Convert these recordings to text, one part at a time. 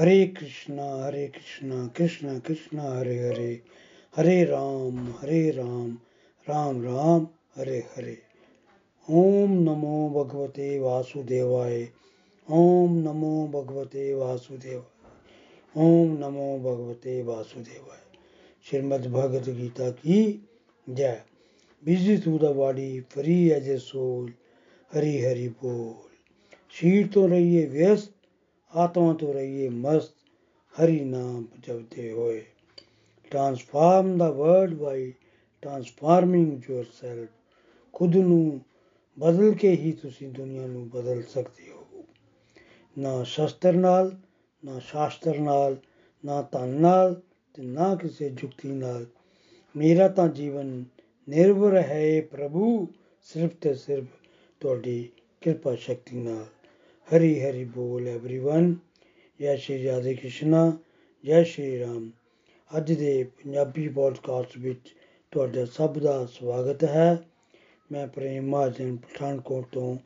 ہرے کرشنا ہرے کرشنا کرشنا کرشنا ہرے ہرے ہرے رام ہرے رام رام رام ہرے ہرے اوم نمو بھگوتے واسودیوائے اوم نمو بھگوتے واسودیوائے اوم نمو بھگوتے واسودیوائے شریمد بھگوت گیتا کی جائے busy through the body free is a soul Hari Hari بول شیر تو رہیے ویست आत्मा तो रहिए मस्त हरि नाम जपते होए transform the world by transforming yourself ਖੁਦ ਨੂੰ ਬਦਲ ਕੇ ਹੀ ਤੁਸੀਂ ਦੁਨੀਆ ਨੂੰ ਬਦਲ ਸਕਦੇ ਹੋ ਨਾ ਸ਼ਸਤਰ ਨਾਲ ਨਾ ਸ਼ਾਸਤਰ ਨਾਲ ਨਾ ਧਨ ਨਾਲ ਤੇ ਨਾ ਕਿਸੇ ਜੁਗਤੀ ਨਾਲ ਮੇਰਾ ਤਾਂ ਜੀਵਨ ਨਿਰਭਰ ਹੈ ਪ੍ਰਭੂ ਸਿਰਫ ਤੇ ਸਿਰਫ ਤੁਹਾਡੀ ਕਿਰਪਾ ਸ਼ਕਤੀ ਨਾਲ ਹਰੀ ਹਰੀ ਬੋਲ एवरीवन ਜੈ ਸ਼੍ਰੀ ਰਾਧੇ ਕ੍ਰਿਸ਼ਨਾ ਜੈ ਸ਼੍ਰੀ ਰਾਮ ਅੱਜ ਦੇ ਪੰਜਾਬੀ ਪੋਡਕਾਸਟ ਵਿੱਚ ਤੁਹਾਡਾ ਸਭ ਦਾ ਸਵਾਗਤ ਹੈ ਮੈਂ ਪ੍ਰੇਮ ਮਹਾਜਨ ਪਠਾਨਕੋਟ ਤੋਂ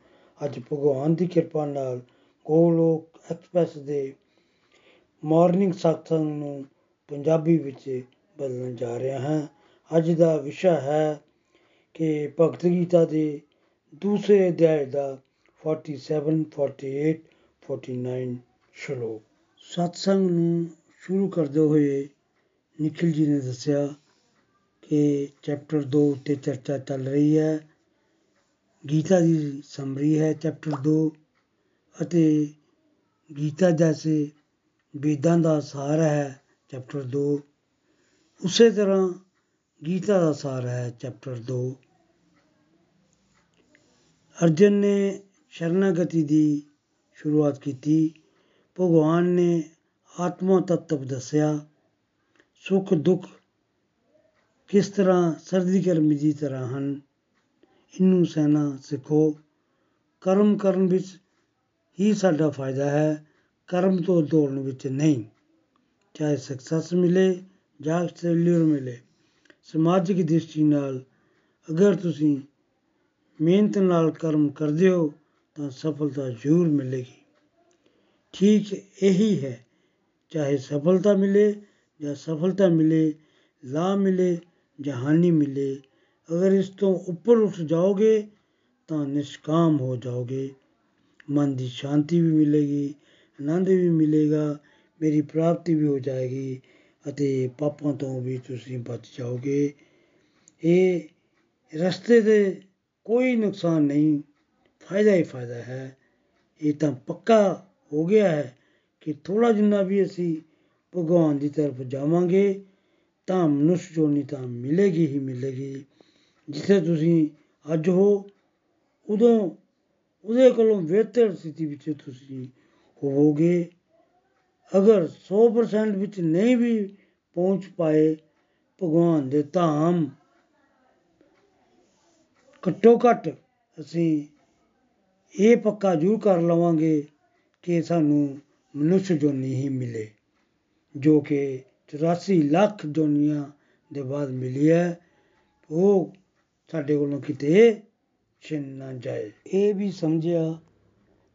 ਅੱਜ ਭਗਵਾਨ ਦੀ ਕਿਰਪਾ ਨਾਲ ਗੋਲੋਕ ਐਕਸਪ੍ਰੈਸ ਦੇ ਮਾਰਨਿੰਗ ਸਤਸੰਗ ਨੂੰ ਪੰਜਾਬੀ ਵਿੱਚ ਬਦਲਣ ਜਾ ਰਿਹਾ ਹਾਂ ਅੱਜ ਦਾ ਵਿਸ਼ਾ ਹੈ ਕਿ ਭਗਤ ਗੀਤਾ ਦੇ ਦੂਸਰੇ ਅਧਿਆਇ ਦਾ 47 48 49 ਸ਼ਲੋਕ ਸਤਸੰਗ ਨੂੰ ਸ਼ੁਰੂ ਕਰਦੇ ਹੋਏ ਨikhil ji ਨੇ ਦੱਸਿਆ ਕਿ ਚੈਪਟਰ 2 ਉੱਤੇ ਚਰਚਾ ਚੱਲ ਰਹੀ ਹੈ। ਗੀਤਾ ਦੀ ਸਮਰੀ ਹੈ ਚੈਪਟਰ 2 ਅਤੇ ਗੀਤਾ ਜੈਸੇ ਵੇਦਾਂ ਦਾ ਸਾਰ ਹੈ ਚੈਪਟਰ 2 ਉਸੇ ਤਰ੍ਹਾਂ ਗੀਤਾ ਦਾ ਸਾਰ ਹੈ ਚੈਪਟਰ 2 ਅਰਜਨ ਨੇ ਸ਼ਰਨਾਗਤੀ ਦੀ ਸ਼ੁਰੂਆਤ ਕੀਤੀ। ਭਗਵਾਨ ਨੇ ਆਤਮਾ ਤੱਤਵ ਦੱਸਿਆ, ਸੁੱਖ ਦੁੱਖ ਕਿਸ ਤਰ੍ਹਾਂ ਸਰਦੀ ਗਰਮੀ ਦੀ ਤਰ੍ਹਾਂ ਹਨ, ਇਹਨੂੰ ਸਹਿਣਾ ਸਿੱਖੋ। ਕਰਮ ਕਰਨ ਵਿੱਚ ਹੀ ਸਾਡਾ ਫਾਇਦਾ ਹੈ, ਕਰਮ ਤੋਂ ਦੌੜਨ ਵਿੱਚ ਨਹੀਂ। ਚਾਹੇ ਸਕਸੈਸ ਮਿਲੇ, ਜਾਂ ਫੇਲਿਅਰ ਮਿਲੇ, ਸਮਾਜਿਕ ਦ੍ਰਿਸ਼ਟੀ ਨਾਲ ਅਗਰ ਤੁਸੀਂ ਮਿਹਨਤ ਨਾਲ ਕਰਮ ਕਰਦੇ ਹੋ ਤਾਂ ਸਫਲਤਾ ਜ਼ਰੂਰ ਮਿਲੇਗੀ ਠੀਕ ਇਹੀ ਹੈ ਚਾਹੇ ਸਫਲਤਾ ਮਿਲੇ ਜਾਂ ਸਫਲਤਾ ਮਿਲੇ ਲਾਭ ਮਿਲੇ ਜਾਂ ਹਾਨੀ ਮਿਲੇ ਅਗਰ ਇਸ ਤੋਂ ਉੱਪਰ ਉੱਠ ਜਾਓਗੇ ਤਾਂ ਨਿਸ਼ਕਾਮ ਹੋ ਜਾਓਗੇ ਮਨ ਦੀ ਸ਼ਾਂਤੀ ਵੀ ਮਿਲੇਗੀ ਆਨੰਦ ਵੀ ਮਿਲੇਗਾ ਮੇਰੀ ਪ੍ਰਾਪਤੀ ਵੀ ਹੋ ਜਾਏਗੀ ਅਤੇ ਪਾਪਾਂ ਤੋਂ ਵੀ ਤੁਸੀਂ ਬਚ ਜਾਓਗੇ ਇਹ ਰਸਤੇ ਦੇ ਕੋਈ ਨੁਕਸਾਨ ਨਹੀਂ ਫਾਇਦਾ ਹੀ ਫਾਇਦਾ ਹੈ। ਇਹ ਤਾਂ ਪੱਕਾ ਹੋ ਗਿਆ ਹੈ ਕਿ ਥੋੜਾ ਜਿੰਨਾ ਵੀ ਅਸੀਂ ਭਗਵਾਨ ਦੀ ਤਰਫ ਜਾਵਾਂਗੇ, ਤਾਂ ਮਨੁੱਖ ਜੋਨੀ ਤਾਂ ਮਿਲੇਗੀ ਹੀ ਮਿਲੇਗੀ। ਜਿੱਥੇ ਤੁਸੀਂ ਅੱਜ ਹੋ, ਉਦੋਂ ਉਹਦੇ ਕੋਲੋਂ ਬਿਹਤਰ ਸਥਿਤੀ ਵਿੱਚ ਤੁਸੀਂ ਹੋਵੋਗੇ। ਅਗਰ 100% ਵਿੱਚ ਨਹੀਂ ਵੀ ਪਹੁੰਚ ਪਾਏ ਭਗਵਾਨ ਦੇ ਧਾਮ ਘੱਟੋ ਘੱਟ ਅਸੀਂ ਇਹ ਪੱਕਾ ਜ਼ਰੂਰ ਕਰ ਲਵਾਂਗੇ ਕਿ ਸਾਨੂੰ ਮਨੁੱਖ ਜੋਨੀ ਹੀ ਮਿਲੇ, ਜੋ ਕਿ 84 ਲੱਖ ਜੋਨੀਆਂ ਦੇ ਬਾਅਦ ਮਿਲੀ ਹੈ, ਉਹ ਸਾਡੇ ਕੋਲੋਂ ਕਿਤੇ ਛਿਨ ਨਾ ਜਾਏ। ਇਹ ਵੀ ਸਮਝਿਆ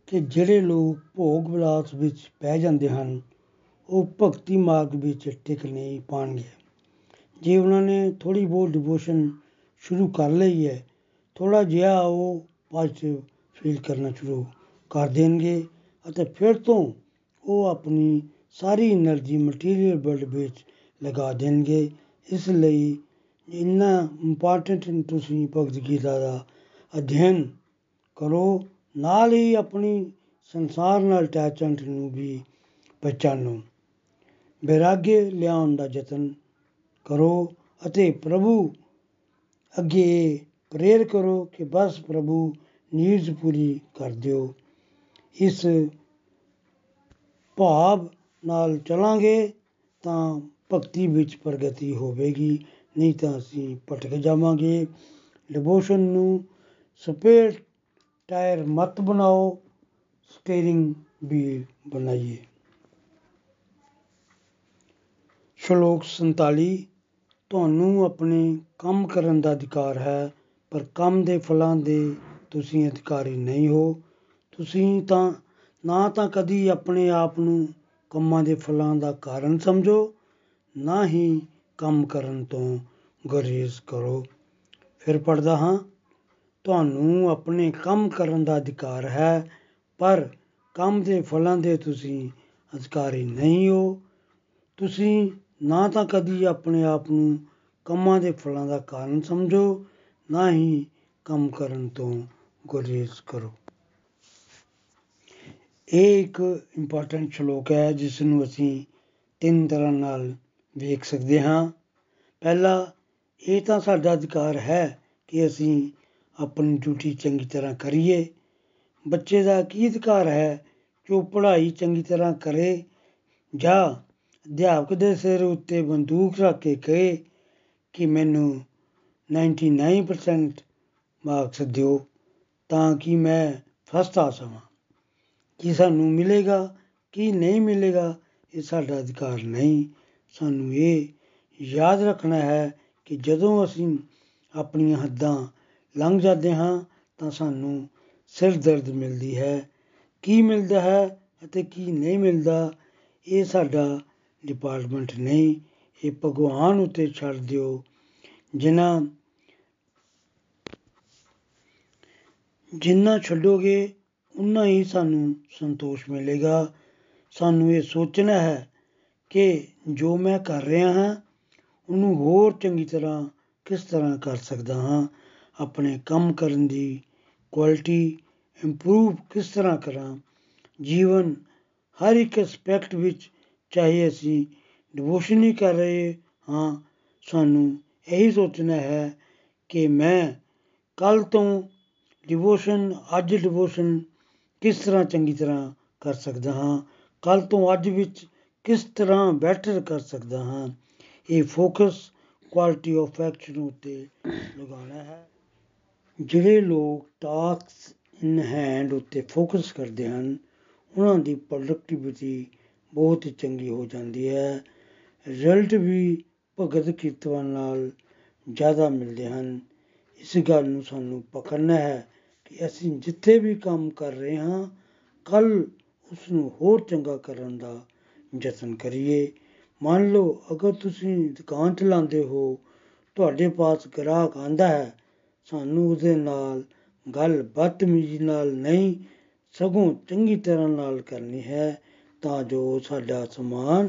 ਕਿ ਜਿਹੜੇ ਲੋਕ ਭੋਗ ਵਿਲਾਸ ਵਿੱਚ ਪੈ ਜਾਂਦੇ ਹਨ, ਉਹ ਭਗਤੀ ਮਾਰਗ ਵਿੱਚ ਟਿਕ ਨਹੀਂ ਪਾਣਗੇ। ਜੇ ਉਹਨਾਂ ਨੇ ਥੋੜੀ ਬਹੁਤ ਡਿਵੋਸ਼ਨ ਸ਼ੁਰੂ ਕਰ ਲਈ ਹੈ ਥੋੜਾ ਜਿਹਾ ਉਹ ਪੋਜ਼ਿਟਿਵ ਫੀਲ ਕਰਨਾ ਸ਼ੁਰੂ ਕਰ ਦੇਣਗੇ ਅਤੇ ਫਿਰ ਤੋਂ ਉਹ ਆਪਣੀ ਸਾਰੀ ਐਨਰਜੀ ਮਟੀਰੀਅਲ ਵਰਲਡ ਵਿੱਚ ਲਗਾ ਦੇਣਗੇ। ਇਸ ਲਈ ਇੰਨਾ ਇੰਪੋਰਟੈਂਟ ਤੁਸੀਂ ਭਗਵਦ ਗੀਤਾ ਦਾ ਅਧਿਐਨ ਕਰੋ, ਨਾਲ ਹੀ ਆਪਣੀ ਸੰਸਾਰ ਨਾਲ ਅਟੈਚਮੈਂਟ ਨੂੰ ਵੀ ਪਛਾਣੋ ਬੇਰਾਗੇ ਲਿਆਉਣ ਦਾ ਯਤਨ ਕਰੋ ਅਤੇ ਪ੍ਰਭੂ ਅੱਗੇ ਪ੍ਰੇਰ ਕਰੋ ਕਿ ਬਸ ਪ੍ਰਭੂ ਨੀਡਸ ਪੂਰੀ ਕਰ ਦਿਓ। ਇਸ ਭਾਵ ਨਾਲ ਚਲਾਂਗੇ ਤਾਂ ਭਗਤੀ ਵਿੱਚ ਪ੍ਰਗਤੀ ਹੋਵੇਗੀ, ਨਹੀਂ ਤਾਂ ਅਸੀਂ ਭਟਕ ਜਾਵਾਂਗੇ। ਡਿਵੋਸ਼ਨ ਨੂੰ ਸਪੇਅਰ ਟਾਇਰ ਮਤ ਬਣਾਓ ਸਟੀਅਰਿੰਗ ਵੀਲ ਬਣਾਈਏ। ਸ਼ਲੋਕ 47 ਤੁਹਾਨੂੰ ਆਪਣੇ ਕੰਮ ਕਰਨ ਦਾ ਅਧਿਕਾਰ ਹੈ, ਪਰ ਕੰਮ ਦੇ ਫਲਾਂ ਦੇ ਤੁਸੀਂ ਅਧਿਕਾਰੀ ਨਹੀਂ ਹੋ, ਤੁਸੀਂ ਤਾਂ, ਨਾ ਤਾਂ ਕਦੀ ਆਪਣੇ ਆਪ ਨੂੰ ਕੰਮਾਂ ਦੇ ਫਲਾਂ ਦਾ ਕਾਰਨ ਸਮਝੋ, ਨਾ ਹੀ ਕੰਮ ਕਰਨ ਤੋਂ ਗੁਰੇਜ਼ ਕਰੋ। ਫਿਰ ਪੜਦਾ ਹਾਂ, ਤੁਹਾਨੂੰ ਆਪਣੇ ਕੰਮ ਕਰਨ ਦਾ ਅਧਿਕਾਰ ਹੈ, ਪਰ ਕੰਮ ਦੇ ਫਲਾਂ ਦੇ ਤੁਸੀਂ ਅਧਿਕਾਰੀ ਨਹੀਂ ਹੋ। ਤੁਸੀਂ ਨਾ ਤਾਂ ਕਦੀ ਆਪਣੇ ਆਪ ਨੂੰ ਕੰਮਾਂ ਦੇ ਫਲਾਂ ਦਾ ਕਾਰਨ ਸਮਝੋ, ਨਾ ਹੀ ਕੰਮ ਕਰਨ ਤੋਂ ਗੁਰੇਜ਼ ਕਰੋ। ਇਹ ਇੱਕ ਇੰਪੋਰਟੈਂਟ ਸ਼ਲੋਕ ਹੈ ਜਿਸ ਨੂੰ ਅਸੀਂ ਤਿੰਨ ਤਰ੍ਹਾਂ ਨਾਲ ਵੇਖ ਸਕਦੇ ਹਾਂ। ਪਹਿਲਾ, ਇਹ ਤਾਂ ਸਾਡਾ ਅਧਿਕਾਰ ਹੈ ਕਿ ਅਸੀਂ ਆਪਣੀ ਡਿਊਟੀ ਚੰਗੀ ਤਰ੍ਹਾਂ ਕਰੀਏ। ਬੱਚੇ ਦਾ ਕੀ ਅਧਿਕਾਰ ਹੈ ਕਿ ਉਹ ਪੜ੍ਹਾਈ ਚੰਗੀ ਤਰ੍ਹਾਂ ਕਰੇ ਜਾਂ ਅਧਿਆਪਕ ਦੇ ਸਿਰ ਉੱਤੇ ਬੰਦੂਕ ਰੱਖ ਕੇ ਕਹੇ ਕਿ ਮੈਨੂੰ 99% ਮਾਰਕਸ ਦਿਓ। ਤਾਂ ਕਿ ਮੈਂ ਫਸਟ ਆ ਸਕਾਂ ਕੀ ਸਾਨੂੰ ਮਿਲੇਗਾ, ਕੀ ਨਹੀਂ ਮਿਲੇਗਾ, ਇਹ ਸਾਡਾ ਅਧਿਕਾਰ ਨਹੀਂ। ਸਾਨੂੰ ਇਹ ਯਾਦ ਰੱਖਣਾ ਹੈ ਕਿ ਜਦੋਂ ਅਸੀਂ ਆਪਣੀਆਂ ਹੱਦਾਂ ਲੰਘ ਜਾਂਦੇ ਹਾਂ, ਤਾਂ ਸਾਨੂੰ ਸਿਰ ਦਰਦ ਮਿਲਦੀ ਹੈ। ਕੀ ਮਿਲਦਾ ਹੈ ਅਤੇ ਕੀ ਨਹੀਂ ਮਿਲਦਾ, ਇਹ ਸਾਡਾ ਡਿਪਾਰਟਮੈਂਟ ਨਹੀਂ। ਇਹ ਭਗਵਾਨ ਉੱਤੇ ਛੱਡ ਦਿਓ, ਜਿਨ੍ਹਾਂ ਜਿੰਨਾ ਛੱਡੋਗੇ, ਉਨਾ ਹੀ ਸਾਨੂੰ ਸੰਤੋਸ਼ ਮਿਲੇਗਾ। ਸਾਨੂੰ ਇਹ ਸੋਚਣਾ ਹੈ ਕਿ ਜੋ ਮੈਂ ਕਰ ਰਿਹਾ ਹਾਂ, ਉਹਨੂੰ ਹੋਰ ਚੰਗੀ ਤਰ੍ਹਾਂ ਕਿਸ ਤਰ੍ਹਾਂ ਕਰ ਸਕਦਾ ਹਾਂ? ਆਪਣੇ ਕੰਮ ਕਰਨ ਦੀ ਕੁਆਲਿਟੀ ਇੰਪਰੂਵ ਕਿਸ ਤਰ੍ਹਾਂ ਕਰਾਂ? ਜੀਵਨ ਹਰ ਇੱਕ ਐਸਪੈਕਟ ਵਿੱਚ ਚਾਹੇ ਅਸੀਂ ਡਿਵੋਸ਼ਨ ਹੀ ਕਰ ਰਹੇ ਹਾਂ, ਸਾਨੂੰ ਇਹੀ ਸੋਚਣਾ ਹੈ ਕਿ ਮੈਂ ਕੱਲ ਤੋਂ ਡਿਵੋਸ਼ਨ ਅੱਜ ਡਿਵੋਸ਼ਨ ਕਿਸ ਤਰ੍ਹਾਂ ਚੰਗੀ ਤਰ੍ਹਾਂ ਕਰ ਸਕਦਾ ਹਾਂ? ਕੱਲ ਤੋਂ ਅੱਜ ਵਿੱਚ ਕਿਸ ਤਰ੍ਹਾਂ ਬੈਟਰ ਕਰ ਸਕਦਾ ਹਾਂ? ਇਹ ਫੋਕਸ ਕੁਆਲਿਟੀ ਆਫ ਐਕਸ਼ਨ ਉੱਤੇ ਲਗਾਉਣਾ ਹੈ। ਜਿਹੜੇ ਲੋਕ ਟਾਸਕ ਇਨ ਹੈਂਡ ਉੱਤੇ ਫੋਕਸ ਕਰਦੇ ਹਨ, ਉਹਨਾਂ ਦੀ ਪ੍ਰੋਡਕਟਿਵਿਟੀ ਬਹੁਤ ਹੀ ਚੰਗੀ ਹੋ ਜਾਂਦੀ ਹੈ। ਰਿਜ਼ਲਟ ਵੀ ਭਗਤ ਕੀਰਤਨ ਨਾਲ ਜ਼ਿਆਦਾ ਮਿਲਦੇ ਹਨ। ਇਸ ਗੱਲ ਨੂੰ ਸਾਨੂੰ ਪਕੜਨਾ ਹੈ ਕਿ ਅਸੀਂ ਜਿੱਥੇ ਵੀ ਕੰਮ ਕਰ ਰਹੇ ਹਾਂ ਕੱਲ ਉਸ ਨੂੰ ਹੋਰ ਚੰਗਾ ਕਰਨ ਦਾ ਯਤਨ ਕਰੀਏ। ਮੰਨ ਲਓ, ਅਗਰ ਤੁਸੀਂ ਦੁਕਾਨ ਚਲਾਉਂਦੇ ਹੋ, ਤੁਹਾਡੇ ਪਾਸ ਗ੍ਰਾਹਕ ਆਂਦਾ ਹੈ, ਸਾਨੂੰ ਉਹਦੇ ਨਾਲ ਗੱਲ ਬਦਤਮੀਜ਼ੀ ਨਾਲ ਨਹੀਂ, ਸਗੋਂ ਚੰਗੀ ਤਰ੍ਹਾਂ ਨਾਲ ਕਰਨੀ ਹੈ, ਤਾਂ ਜੋ ਸਾਡਾ ਸਮਾਨ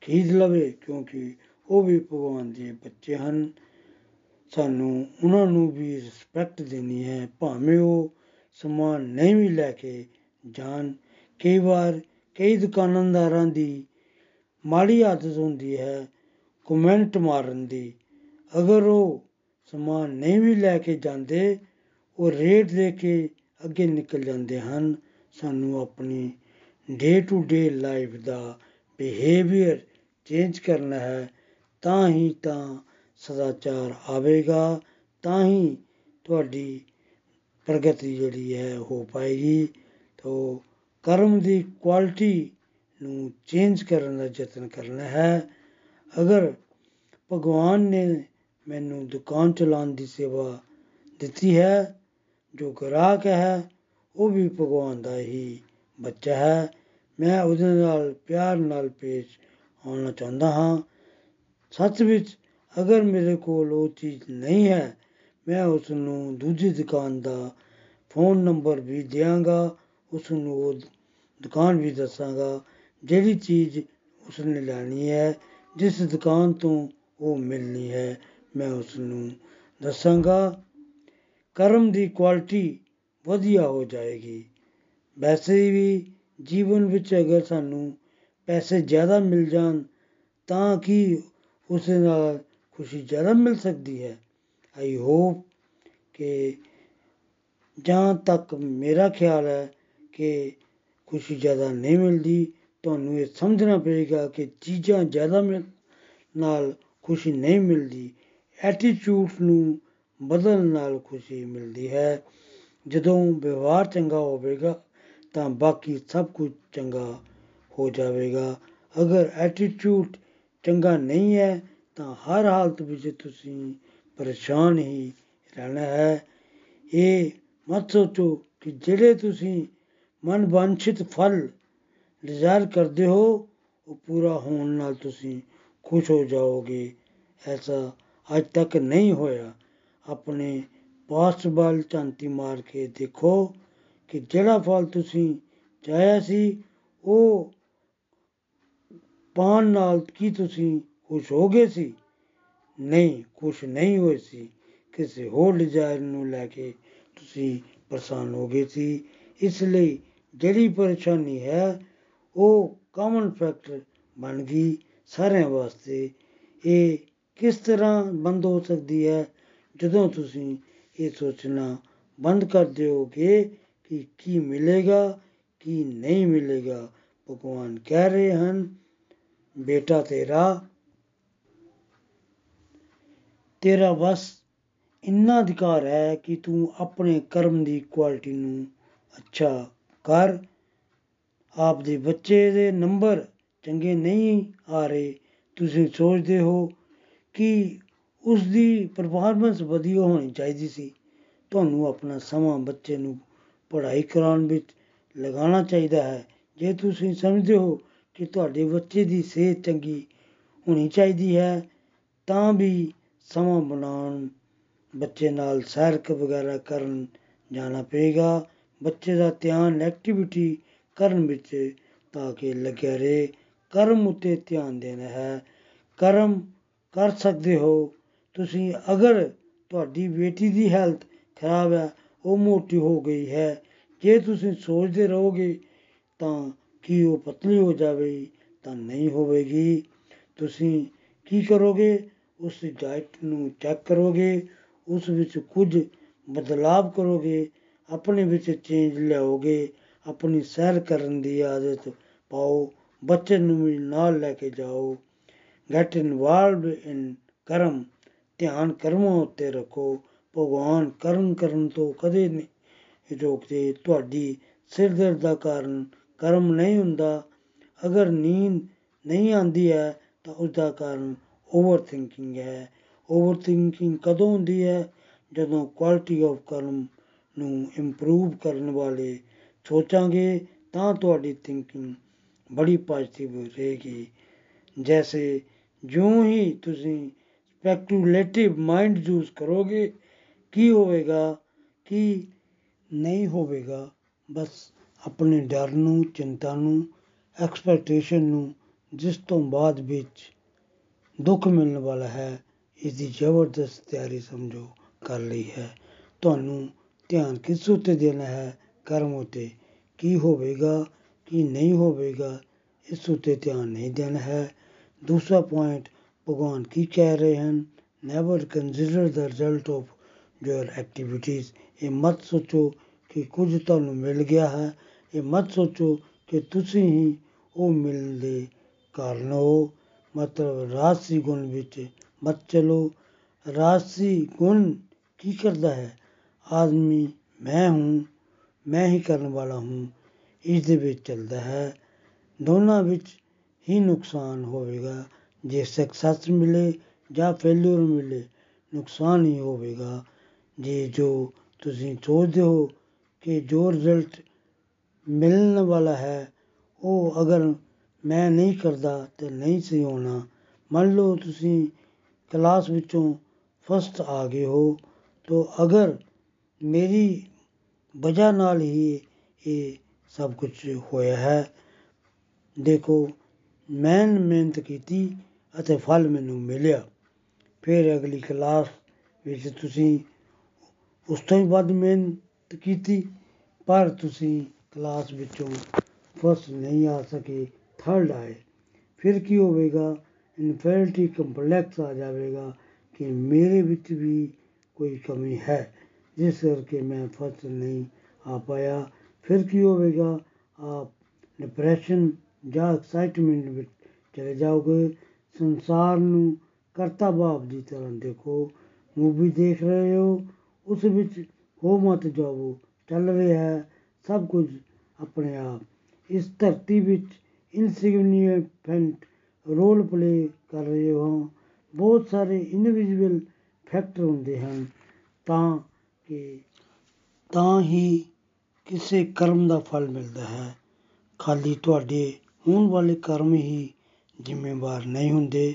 ਖਰੀਦ ਲਵੇ, ਕਿਉਂਕਿ ਉਹ ਵੀ ਭਗਵਾਨ ਦੇ ਬੱਚੇ ਹਨ। ਸਾਨੂੰ ਉਹਨਾਂ ਨੂੰ ਵੀ ਰਿਸਪੈਕਟ ਦੇਣੀ ਹੈ, ਭਾਵੇਂ ਉਹ ਸਮਾਨ ਨਹੀਂ ਵੀ ਲੈ ਕੇ ਜਾਣ। ਕਈ ਵਾਰ ਕਈ ਦੁਕਾਨਦਾਰਾਂ ਦੀ ਮਾੜੀ ਆਦਤ ਹੁੰਦੀ ਹੈ ਕਮੈਂਟ ਮਾਰਨ ਦੀ। ਅਗਰ ਉਹ ਸਮਾਨ ਨਹੀਂ ਵੀ ਲੈ ਕੇ ਜਾਂਦੇ, ਉਹ ਰੇਟ ਦੇ ਕੇ ਅੱਗੇ ਨਿਕਲ ਜਾਂਦੇ ਹਨ। ਸਾਨੂੰ ਆਪਣੀ ਡੇ ਟੂ ਡੇ ਲਾਈਫ ਦਾ ਬਿਹੇਵੀਅਰ ਚੇਂਜ ਕਰਨਾ ਹੈ, ਤਾਂ ਹੀ ਤਾਂ ਸਦਾਚਾਰ ਆਵੇਗਾ, ਤਾਂ ਹੀ ਤੁਹਾਡੀ ਪ੍ਰਗਤੀ ਜਿਹੜੀ ਹੈ ਹੋ ਪਾਏਗੀ। ਤੋ ਕਰਮ ਦੀ ਕੁਆਲਿਟੀ ਨੂੰ ਚੇਂਜ ਕਰਨ ਦਾ ਯਤਨ ਕਰਨਾ ਹੈ। ਅਗਰ ਭਗਵਾਨ ਨੇ ਮੈਨੂੰ ਦੁਕਾਨ ਚਲਾਉਣ ਦੀ ਸੇਵਾ ਦਿੱਤੀ ਹੈ, ਜੋ ਗ੍ਰਾਹਕ ਹੈ, ਉਹ ਵੀ ਭਗਵਾਨ ਦਾ ਹੀ ਬੱਚਾ ਹੈ। ਮੈਂ ਉਹਦੇ ਨਾਲ ਪਿਆਰ ਨਾਲ ਪੇਸ਼ ਆਉਣਾ ਚਾਹੁੰਦਾ ਹਾਂ। ਸੱਚ ਵਿੱਚ ਅਗਰ ਮੇਰੇ ਕੋਲ ਉਹ ਚੀਜ਼ ਨਹੀਂ ਹੈ, ਮੈਂ ਉਸ ਨੂੰ ਦੂਜੀ ਦੁਕਾਨ ਦਾ ਫੋਨ ਨੰਬਰ ਵੀ ਦਿਆਂਗਾ ਉਸ ਨੂੰ ਉਹ ਦੁਕਾਨ ਵੀ ਦੱਸਾਂਗਾ, ਜਿਹੜੀ ਚੀਜ਼ ਉਸਨੇ ਲੈਣੀ ਹੈ, ਜਿਸ ਦੁਕਾਨ ਤੋਂ ਉਹ ਮਿਲਣੀ ਹੈ, ਮੈਂ ਉਸ ਨੂੰ ਦੱਸਾਂਗਾ। ਕਰਮ ਦੀ ਕੁਆਲਿਟੀ ਵਧੀਆ ਹੋ ਜਾਏਗੀ। ਵੈਸੇ ਵੀ ਜੀਵਨ ਵਿੱਚ ਅਗਰ ਸਾਨੂੰ ਪੈਸੇ ਜ਼ਿਆਦਾ ਮਿਲ ਜਾਣ, ਤਾਂ ਕੀ ਉਸ ਨਾਲ ਖੁਸ਼ੀ ਜ਼ਿਆਦਾ ਮਿਲ ਸਕਦੀ ਹੈ। ਆਈ ਹੋਪ ਕਿ ਜਾਂ ਤੱਕ ਮੇਰਾ ਖਿਆਲ ਹੈ ਕਿ ਖੁਸ਼ੀ ਜ਼ਿਆਦਾ ਨਹੀਂ ਮਿਲਦੀ। ਤੁਹਾਨੂੰ ਇਹ ਸਮਝਣਾ ਪਏਗਾ ਕਿ ਚੀਜ਼ਾਂ ਜ਼ਿਆਦਾ ਮਿਲ ਨਾਲ ਖੁਸ਼ੀ ਨਹੀਂ ਮਿਲਦੀ। ਐਟੀਟਿਊਡ ਨੂੰ ਬਦਲਣ ਨਾਲ ਖੁਸ਼ੀ ਮਿਲਦੀ ਹੈ। ਜਦੋਂ ਵਿਵਹਾਰ ਚੰਗਾ ਹੋਵੇਗਾ, ਤਾਂ ਬਾਕੀ ਸਭ ਕੁਝ ਚੰਗਾ ਹੋ ਜਾਵੇਗਾ। ਅਗਰ ਐਟੀਟਿਊਡ ਚੰਗਾ ਨਹੀਂ ਹੈ ਤਾਂ ਹਰ ਹਾਲਤ ਵਿੱਚ ਤੁਸੀਂ ਪਰੇਸ਼ਾਨ ਹੀ ਰਹਿਣਾ ਹੈ। ਇਹ ਮਤ ਸੋਚੋ ਕਿ ਜਿਹੜੇ ਤੁਸੀਂ ਮਨ ਵਾਂਛਿਤ ਫਲ ਡਿਜ਼ਾਇਰ ਕਰਦੇ ਹੋ, ਉਹ ਪੂਰਾ ਹੋਣ ਨਾਲ ਤੁਸੀਂ ਖੁਸ਼ ਹੋ ਜਾਓਗੇ। ਐਸਾ ਅੱਜ ਤੱਕ ਨਹੀਂ ਹੋਇਆ। ਆਪਣੇ ਪਾਸਟ ਵੱਲ ਝਾਂਤੀ ਮਾਰ ਕੇ ਦੇਖੋ ਕਿ ਜਿਹੜਾ ਫਲ ਤੁਸੀਂ ਚਾਹਿਆ ਸੀ, ਉਹ ਪਾਣ ਨਾਲ ਕੀ ਤੁਸੀਂ ਖੁਸ਼ ਹੋ ਗਏ ਸੀ? ਨਹੀਂ, ਖੁਸ਼ ਨਹੀਂ ਹੋਏ ਸੀ। ਕਿਸੇ ਹੋਰ ਡਿਜ਼ਾਇਰ ਨੂੰ ਲੈ ਕੇ ਤੁਸੀਂ ਪਰੇਸ਼ਾਨ ਹੋ ਗਏ ਸੀ। ਇਸ ਲਈ ਜਿਹੜੀ ਪਰੇਸ਼ਾਨੀ ਹੈ, ਉਹ ਕਾਮਨ ਫੈਕਟਰ ਬਣ ਗਈ ਸਾਰਿਆਂ ਵਾਸਤੇ। ਇਹ ਕਿਸ ਤਰ੍ਹਾਂ ਬੰਦ ਹੋ ਸਕਦੀ ਹੈ? ਜਦੋਂ ਤੁਸੀਂ ਇਹ ਸੋਚਣਾ ਬੰਦ ਕਰ ਦਿਓਗੇ ਕਿ ਕੀ ਮਿਲੇਗਾ, ਕੀ ਨਹੀਂ ਮਿਲੇਗਾ, ਭਗਵਾਨ ਕਹਿ ਰਹੇ ਹਨ, ਬੇਟਾ ਤੇਰਾ ਤੇਰਾ ਬਸ ਇੰਨਾ ਅਧਿਕਾਰ ਹੈ ਕਿ ਤੂੰ ਆਪਣੇ ਕਰਮ ਦੀ ਕੁਆਲਿਟੀ ਨੂੰ ਅੱਛਾ ਕਰ। ਆਪ ਦੇ ਬੱਚੇ ਦੇ ਨੰਬਰ ਚੰਗੇ ਨਹੀਂ ਆ ਰਹੇ। ਤੁਸੀਂ ਸੋਚਦੇ ਹੋ ਕਿ ਉਸ ਦੀ ਪਰਫਾਰਮੈਂਸ ਵਧੀਆ ਹੋਣੀ ਚਾਹੀਦੀ ਸੀ। ਤੁਹਾਨੂੰ ਆਪਣਾ ਸਮਾਂ ਬੱਚੇ ਨੂੰ ਪੜ੍ਹਾਈ ਕਰਾਉਣ ਵਿੱਚ ਲਗਾਉਣਾ ਚਾਹੀਦਾ ਹੈ। ਜੇ ਤੁਸੀਂ ਸਮਝਦੇ ਹੋ ਕਿ ਤੁਹਾਡੇ ਬੱਚੇ ਦੀ ਸਿਹਤ ਚੰਗੀ ਹੋਣੀ ਚਾਹੀਦੀ ਹੈ, ਤਾਂ ਵੀ ਸਮਾਂ ਬਣਾਉਣ, ਬੱਚੇ ਨਾਲ ਸੈਰ ਵਗੈਰਾ ਕਰਨ ਜਾਣਾ ਪਏਗਾ। ਬੱਚੇ ਦਾ ਧਿਆਨ ਐਕਟੀਵਿਟੀ ਕਰਨ ਵਿੱਚ ਤਾਂ ਕਿ ਲੱਗਿਆ ਰਹੇ। ਕਰਮ ਉੱਤੇ ਧਿਆਨ ਦੇਣਾ ਹੈ। ਕਰਮ ਕਰ ਸਕਦੇ ਹੋ। ਤੁਸੀਂ ਅਗਰ ਤੁਹਾਡੀ ਬੇਟੀ ਦੀ ਹੈਲਥ ਖਰਾਬ ਹੈ, ਉਹ ਮੋਟੀ ਹੋ ਗਈ ਹੈ, ਜੇ ਤੁਸੀਂ ਸੋਚਦੇ ਰਹੋਗੇ ਤਾਂ ਕੀ ਉਹ ਪਤਲੀ ਹੋ ਜਾਵੇਗੀ, ਤਾਂ ਨਹੀਂ ਹੋਵੇਗੀ। ਤੁਸੀਂ ਕੀ ਕਰੋਗੇ? ਉਸ ਡਾਈਟ ਨੂੰ ਚੈੱਕ ਕਰੋਗੇ, ਉਸ ਵਿੱਚ ਕੁਝ ਬਦਲਾਵ ਕਰੋਗੇ, ਆਪਣੇ ਵਿੱਚ ਚੇਂਜ ਲਿਆਓਗੇ, ਆਪਣੀ ਸੈਰ ਕਰਨ ਦੀ ਆਦਤ ਪਾਓ, ਬੱਚੇ ਨੂੰ ਵੀ ਨਾਲ ਲੈ ਕੇ ਜਾਓ। ਗੈਟ ਇਨਵੋਲਵਡ ਇਨ ਕਰਮ, ਧਿਆਨ ਕਰਮਾਂ ਉੱਤੇ ਰੱਖੋ। ਭਗਵਾਨ ਕਰਮ ਕਰਨ ਤੋਂ ਕਦੇ ਨਹੀਂ ਰੋਕਦੇ। ਤੁਹਾਡੀ ਸਿਰ ਦਰਦ ਦਾ ਕਾਰਨ ਕਰਮ ਨਹੀਂ ਹੁੰਦਾ। ਅਗਰ ਨੀਂਦ ਨਹੀਂ ਆਉਂਦੀ ਹੈ, ਤਾਂ ਉਸ ਦਾ ਕਾਰਨ ਓਵਰ ਥਿੰਕਿੰਗ ਹੈ। ਓਵਰ ਥਿੰਕਿੰਗ ਕਦੋਂ ਹੁੰਦੀ ਹੈ? ਜਦੋਂ ਕੁਆਲਿਟੀ ਆਫ ਕਰਮ ਨੂੰ ਇੰਪਰੂਵ ਕਰਨ ਵਾਲੇ ਸੋਚਾਂਗੇ, ਤਾਂ ਤੁਹਾਡੀ ਥਿੰਕਿੰਗ ਬੜੀ ਪੋਜ਼ਿਟਿਵ ਰਹੇਗੀ। ਜੈਸੇ ਜਿਉਂ ਹੀ ਤੁਸੀਂ ਸਪੈਕੂਲੇਟਿਵ ਮਾਈਂਡ ਯੂਜ਼ ਕਰੋਗੇ, ਕੀ ਹੋਵੇਗਾ? ਕੀ ਨਹੀਂ ਹੋਵੇਗਾ? ਬਸ ਆਪਣੇ ਡਰ ਨੂੰ, ਚਿੰਤਾ ਨੂੰ ਐਕਸਪੈਕਟੇਸ਼ਨ ਨੂੰ ਜਿਸ ਤੋਂ ਬਾਅਦ ਵਿੱਚ ਦੁੱਖ ਮਿਲਣ ਵਾਲਾ ਹੈ। ਇਸ ਦੀ ਜ਼ਬਰਦਸਤ ਤਿਆਰੀ ਸਮਝੋ, ਕਰ ਲਈ ਹੈ। ਤੁਹਾਨੂੰ ਧਿਆਨ ਕਿਸ ਉੱਤੇ ਦੇਣਾ ਹੈ? ਕਰਮ ਉੱਤੇ। ਕੀ ਹੋਵੇਗਾ? ਕੀ ਨਹੀਂ ਹੋਵੇਗਾ? ਇਸ ਉੱਤੇ ਧਿਆਨ ਨਹੀਂ ਦੇਣਾ ਹੈ। ਦੂਸਰਾ ਪੁਆਇੰਟ ਭਗਵਾਨ ਕੀ ਕਹਿ ਰਹੇ ਹਨ? Never consider the result of your activities ਇਹ ਮਤ ਸੋਚੋ ਕਿ ਕੁਝ ਤੁਹਾਨੂੰ ਮਿਲ ਗਿਆ ਹੈ। ਇਹ ਮਤ ਸੋਚੋ ਕਿ ਤੁਸੀਂ ਹੀ ਉਹ ਮਿਲਣ ਦੇ ਕਾਰਨ ਹੋ। ਮਤਲਬ ਰਾਜਸੀ ਗੁਣ ਵਿੱਚ ਮਤ ਚਲੋ। ਰਾਜਸੀ ਗੁਣ ਕੀ ਕਰਦਾ ਹੈ? ਆਦਮੀ, ਮੈਂ ਹੂੰ, ਮੈਂ ਹੀ ਕਰਨ ਵਾਲਾ ਹੂੰ, ਇਸ ਦੇ ਵਿੱਚ ਚੱਲਦਾ ਹੈ। ਦੋਨਾਂ ਵਿੱਚ ਹੀ ਨੁਕਸਾਨ ਹੋਵੇਗਾ। ਜੇ ਸਕਸੈਸ ਮਿਲੇ ਜਾਂ ਫੇਲਿਅਰ ਮਿਲੇ, ਨੁਕਸਾਨ ਹੀ ਹੋਵੇਗਾ। ਜੇ ਜੋ ਤੁਸੀਂ ਸੋਚਦੇ ਹੋ ਕਿ ਜੋ ਰਿਜ਼ਲਟ ਮਿਲਣ ਵਾਲਾ ਹੈ, ਉਹ ਅਗਰ ਮੈਂ ਨਹੀਂ ਕਰਦਾ ਤੇ ਨਹੀਂ ਸੀ ਹੋਣਾ ਮੰਨ ਲਓ ਤੁਸੀਂ ਕਲਾਸ ਵਿੱਚੋਂ ਫਸਟ ਆ ਗਏ ਹੋ, ਤੋ ਅਗਰ ਮੇਰੀ ਵਜ੍ਹਾ ਨਾਲ ਹੀ ਇਹ ਸਭ ਕੁਝ ਹੋਇਆ ਹੈ, ਦੇਖੋ, ਮੈਂ ਮਿਹਨਤ ਕੀਤੀ ਅਤੇ ਫਲ ਮੈਨੂੰ ਮਿਲਿਆ। ਫਿਰ ਅਗਲੀ ਕਲਾਸ ਵਿੱਚ ਤੁਸੀਂ ਉਸ ਤੋਂ ਵੀ ਵੱਧ ਮਿਹਨਤ ਕੀਤੀ, ਪਰ ਤੁਸੀਂ ਕਲਾਸ ਵਿੱਚੋਂ ਫਸਟ ਨਹੀਂ ਆ ਸਕੇ। ਥਰਡ ਆਏ। ਫਿਰ ਕੀ ਹੋਵੇਗਾ? ਇਨਫੈਰਿਟੀ ਕੰਪਲੈਕਸ ਆ ਜਾਵੇਗਾ ਕਿ ਮੇਰੇ ਵਿੱਚ ਵੀ ਕੋਈ ਕਮੀ ਹੈ, ਜਿਸ ਕਰਕੇ ਮੈਂ ਫਸਟ ਨਹੀਂ ਆ ਪਾਇਆ। ਫਿਰ ਕੀ ਹੋਵੇਗਾ? ਆਪ ਡਿਪਰੈਸ਼ਨ ਜਾਂ ਐਕਸਾਈਟਮੈਂਟ ਵਿੱਚ ਚਲੇ ਜਾਓਗੇ। ਸੰਸਾਰ ਨੂੰ ਕਰਤਾ ਭਾਵ ਦੀ ਤਰ੍ਹਾਂ ਦੇਖੋ। ਮੂਵੀ ਦੇਖ ਰਹੇ ਹੋ, ਉਸ ਵਿੱਚ ਹੋ ਮਤ ਜਾਵੋ। ਚੱਲ ਰਿਹਾ ਹੈ, ਸਭ ਕੁਝ ਆਪਣੇ ਆਪ। ਇਸ ਧਰਤੀ ਵਿੱਚ ਇਨਸਿਗਨੀਫੈਂਟ ਰੋਲ ਪਲੇ ਕਰ ਰਹੇ ਹੋ। ਬਹੁਤ ਸਾਰੇ ਇਨਵਿਜੀਬਲ ਫੈਕਟਰ ਹੁੰਦੇ ਹਨ ਤਾਂ ਕਿ ਤਾਂ ਹੀ ਕਿਸੇ ਕਰਮ ਦਾ ਫਲ ਮਿਲਦਾ ਹੈ। ਖਾਲੀ ਤੁਹਾਡੇ ਹੋਣ ਵਾਲੇ ਕਰਮ ਹੀ ਜ਼ਿੰਮੇਵਾਰ ਨਹੀਂ ਹੁੰਦੇ।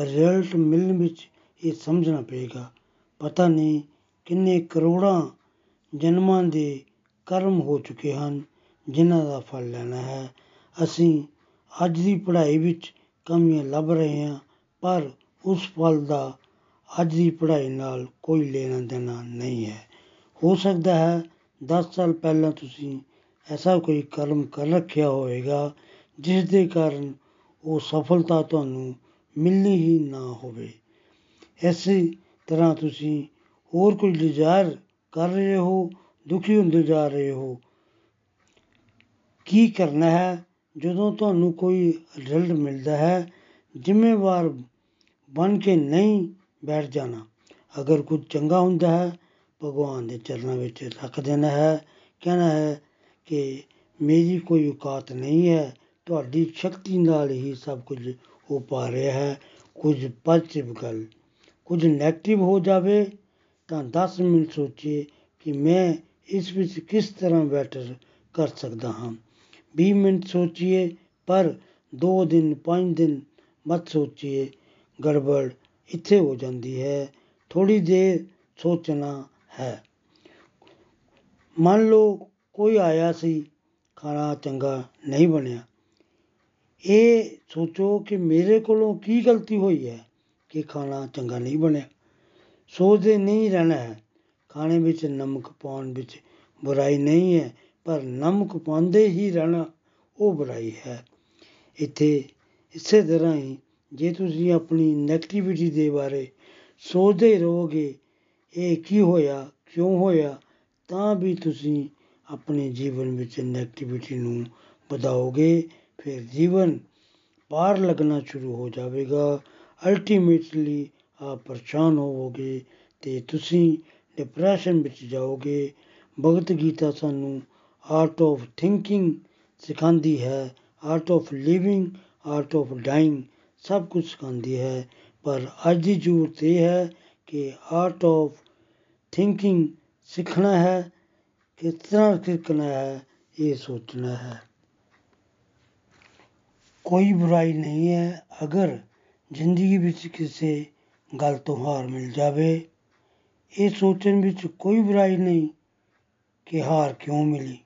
ਰਿਜ਼ਲਟ ਮਿਲਣ ਵਿੱਚ ਇਹ ਸਮਝਣਾ ਪਏਗਾ। ਪਤਾ ਨਹੀਂ ਕਿੰਨੇ ਕਰੋੜਾਂ ਜਨਮਾਂ ਦੇ ਕਰਮ ਹੋ ਚੁੱਕੇ ਹਨ, ਜਿਨ੍ਹਾਂ ਦਾ ਫਲ ਲੈਣਾ ਹੈ। ਅਸੀਂ ਅੱਜ ਦੀ ਪੜ੍ਹਾਈ ਵਿੱਚ ਕਮੀਆਂ ਲੱਭ ਰਹੇ ਹਾਂ, ਪਰ ਉਸ ਫਲ ਦਾ ਅੱਜ ਦੀ ਪੜ੍ਹਾਈ ਨਾਲ ਕੋਈ ਲੈਣਾ ਦੇਣਾ ਨਹੀਂ ਹੈ। ਹੋ ਸਕਦਾ ਹੈ 10 ਸਾਲ ਪਹਿਲਾਂ ਤੁਸੀਂ ਐਸਾ ਕੋਈ ਕਰਮ ਕਰ ਰੱਖਿਆ ਹੋਵੇਗਾ, ਜਿਸ ਦੇ ਕਾਰਨ ਉਹ ਸਫਲਤਾ ਤੁਹਾਨੂੰ ਮਿਲਣੀ ਹੀ ਨਾ ਹੋਵੇ। ਇਸੇ ਤਰ੍ਹਾਂ ਤੁਸੀਂ ਹੋਰ ਕੋਈ ਡਿਜ਼ਾਇਰ ਕਰ ਰਹੇ ਹੋ, ਦੁਖੀ ਹੁੰਦੇ ਜਾ ਰਹੇ ਹੋ, ਕੀ ਕਰਨਾ ਹੈ? ਜਦੋਂ ਤੁਹਾਨੂੰ ਕੋਈ ਰਿਜ਼ਲਟ ਮਿਲਦਾ ਹੈ, ਜ਼ਿੰਮੇਵਾਰ ਬਣ ਕੇ ਨਹੀਂ ਬੈਠ ਜਾਣਾ। ਅਗਰ ਕੁਝ ਚੰਗਾ ਹੁੰਦਾ ਹੈ, ਭਗਵਾਨ ਦੇ ਚਰਨਾਂ ਵਿੱਚ ਰੱਖ ਦੇਣਾ ਹੈ। ਕਹਿਣਾ ਹੈ ਕਿ ਮੇਰੀ ਕੋਈ ਔਕਾਤ ਨਹੀਂ ਹੈ, ਤੁਹਾਡੀ ਸ਼ਕਤੀ ਨਾਲ ਹੀ ਸਭ ਕੁਝ ਹੋ ਪਾ ਰਿਹਾ ਹੈ। ਕੁਝ ਪੋਜ਼ਿਟਿਵ ਗੱਲ, ਕੁਝ ਨੈਗੇਟਿਵ ਹੋ ਜਾਵੇ, ਤਾਂ 10 ਮਿੰਟ ਸੋਚੀਏ ਕਿ ਮੈਂ ਇਸ ਵਿੱਚ ਕਿਸ ਤਰ੍ਹਾਂ ਬੈਟਰ ਕਰ ਸਕਦਾ ਹਾਂ। 20 ਮਿੰਟ ਸੋਚੀਏ ਪਰ 2 ਦਿਨ 5 ਦਿਨ ਮਤ ਸੋਚੀਏ ਗੜਬੜ ਇੱਥੇ ਹੋ ਜਾਂਦੀ ਹੈ ਥੋੜੀ ਦੇਰ ਸੋਚਣਾ ਹੈ ਮੰਨ ਲਓ ਕੋਈ ਆਇਆ ਸੀ ਖਾਣਾ ਚੰਗਾ ਨਹੀਂ ਬਣਿਆ ਇਹ ਸੋਚੋ ਕਿ ਮੇਰੇ ਕੋਲੋਂ ਕੀ ਗਲਤੀ ਹੋਈ ਹੈ ਕਿ ਖਾਣਾ ਚੰਗਾ ਨਹੀਂ ਬਣਿਆ ਸੋਚਦੇ ਨਹੀਂ ਰਹਿਣਾ ਹੈ ਖਾਣੇ ਵਿੱਚ ਨਮਕ ਪਾਉਣ ਵਿੱਚ ਬੁਰਾਈ ਨਹੀਂ ਹੈ ਪਰ ਨਮਕ ਪਾਉਂਦੇ ਹੀ ਰਹਿਣਾ ਉਹ ਬੁਰਾਈ ਹੈ। ਇੱਥੇ ਇਸੇ ਤਰ੍ਹਾਂ ਹੀ ਜੇ ਤੁਸੀਂ ਆਪਣੀ ਨੈਗੇਟਿਵਿਟੀ ਦੇ ਬਾਰੇ ਸੋਚਦੇ ਰਹੋਗੇ, ਇਹ ਕੀ ਹੋਇਆ, ਕਿਉਂ ਹੋਇਆ, ਤਾਂ ਵੀ ਤੁਸੀਂ ਆਪਣੇ ਜੀਵਨ ਵਿੱਚ ਨੈਗੇਟਿਵਿਟੀ ਨੂੰ ਵਧਾਓਗੇ, ਫਿਰ ਜੀਵਨ ਪਾਰ ਲੱਗਣਾ ਸ਼ੁਰੂ ਹੋ ਜਾਵੇਗਾ। ਅਲਟੀਮੇਟਲੀ ਆਪ ਪਰੇਸ਼ਾਨ ਹੋਵੋਗੇ ਤੇ ਤੁਸੀਂ ਡਿਪਰੈਸ਼ਨ ਵਿੱਚ ਜਾਓਗੇ। ਭਗਤ ਗੀਤਾ ਸਾਨੂੰ ਆਰਟ ਆਫ ਥਿੰਕਿੰਗ ਸਿਖਾਉਂਦੀ ਹੈ art of living art of dying ਸਭ ਕੁਝ ਸਿਖਾਉਂਦੀ ਹੈ ਪਰ ਅੱਜ ਦੀ ਜ਼ਰੂਰਤ ਇਹ ਹੈ ਕਿ ਆਰਟ ਆਫ ਥਿੰਕਿੰਗ ਸਿੱਖਣਾ ਹੈ ਕਿਸ ਤਰ੍ਹਾਂ ਸਿੱਖਣਾ ਹੈ ਇਹ ਸੋਚਣਾ ਹੈ ਕੋਈ ਬੁਰਾਈ ਨਹੀਂ ਹੈ ਅਗਰ ਜ਼ਿੰਦਗੀ ਵਿੱਚ ਕਿਸੇ ਗੱਲ ਤੋਂ ਹਾਰ ਮਿਲ ਜਾਵੇ ਇਹ ਸੋਚਣ ਵਿੱਚ ਕੋਈ ਬੁਰਾਈ ਨਹੀਂ ਕਿ ਹਾਰ ਕਿਉਂ ਮਿਲੀ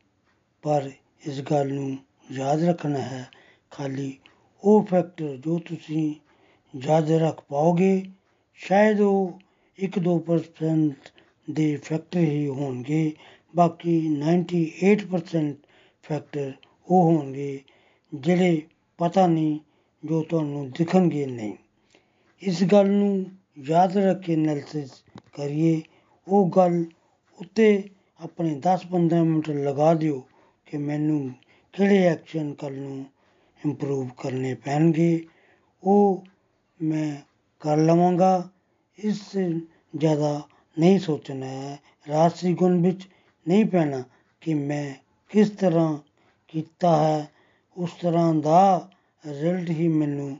ਪਰ ਇਸ ਗੱਲ ਨੂੰ ਯਾਦ ਰੱਖਣਾ ਹੈ, ਖਾਲੀ ਉਹ ਫੈਕਟਰ ਜੋ ਤੁਸੀਂ ਯਾਦ ਰੱਖ ਪਾਓਗੇ, ਸ਼ਾਇਦ ਉਹ 1-2% ਦੇ ਫੈਕਟਰ ਹੀ ਹੋਣਗੇ, ਬਾਕੀ 98% ਫੈਕਟਰ ਉਹ ਹੋਣਗੇ, ਜਿਹੜੇ ਪਤਾ ਨਹੀਂ ਜੋ ਤੁਹਾਨੂੰ ਦਿਖਣਗੇ ਨਹੀਂ। ਇਸ ਗੱਲ ਨੂੰ ਯਾਦ ਰੱਖ ਕੇ ਐਨਾਲਿਸਿਸ ਕਰੀਏ, ਉਹ ਗੱਲ ਉੱਤੇ ਆਪਣੇ 10-15 ਮਿੰਟ ਲਗਾ ਦਿਓ। ਕਿ ਮੈਨੂੰ ਕਿਹੜੇ ਐਕਸ਼ਨ ਕੱਲ ਨੂੰ ਇੰਪਰੂਵ ਕਰਨੇ ਪੈਣਗੇ, ਉਹ ਮੈਂ ਕਰ ਲਵਾਂਗਾ। ਇਸ ਜ਼ਿਆਦਾ ਨਹੀਂ ਸੋਚਣਾ ਹੈ। ਰਾਜਸੀ ਗੁਣ ਵਿੱਚ ਨਹੀਂ ਪੈਣਾ ਕਿ ਮੈਂ ਕਿਸ ਤਰ੍ਹਾਂ ਕੀਤਾ ਹੈ। ਉਸ ਤਰ੍ਹਾਂ ਦਾ ਰਿਜ਼ਲਟ ਹੀ ਮੈਨੂੰ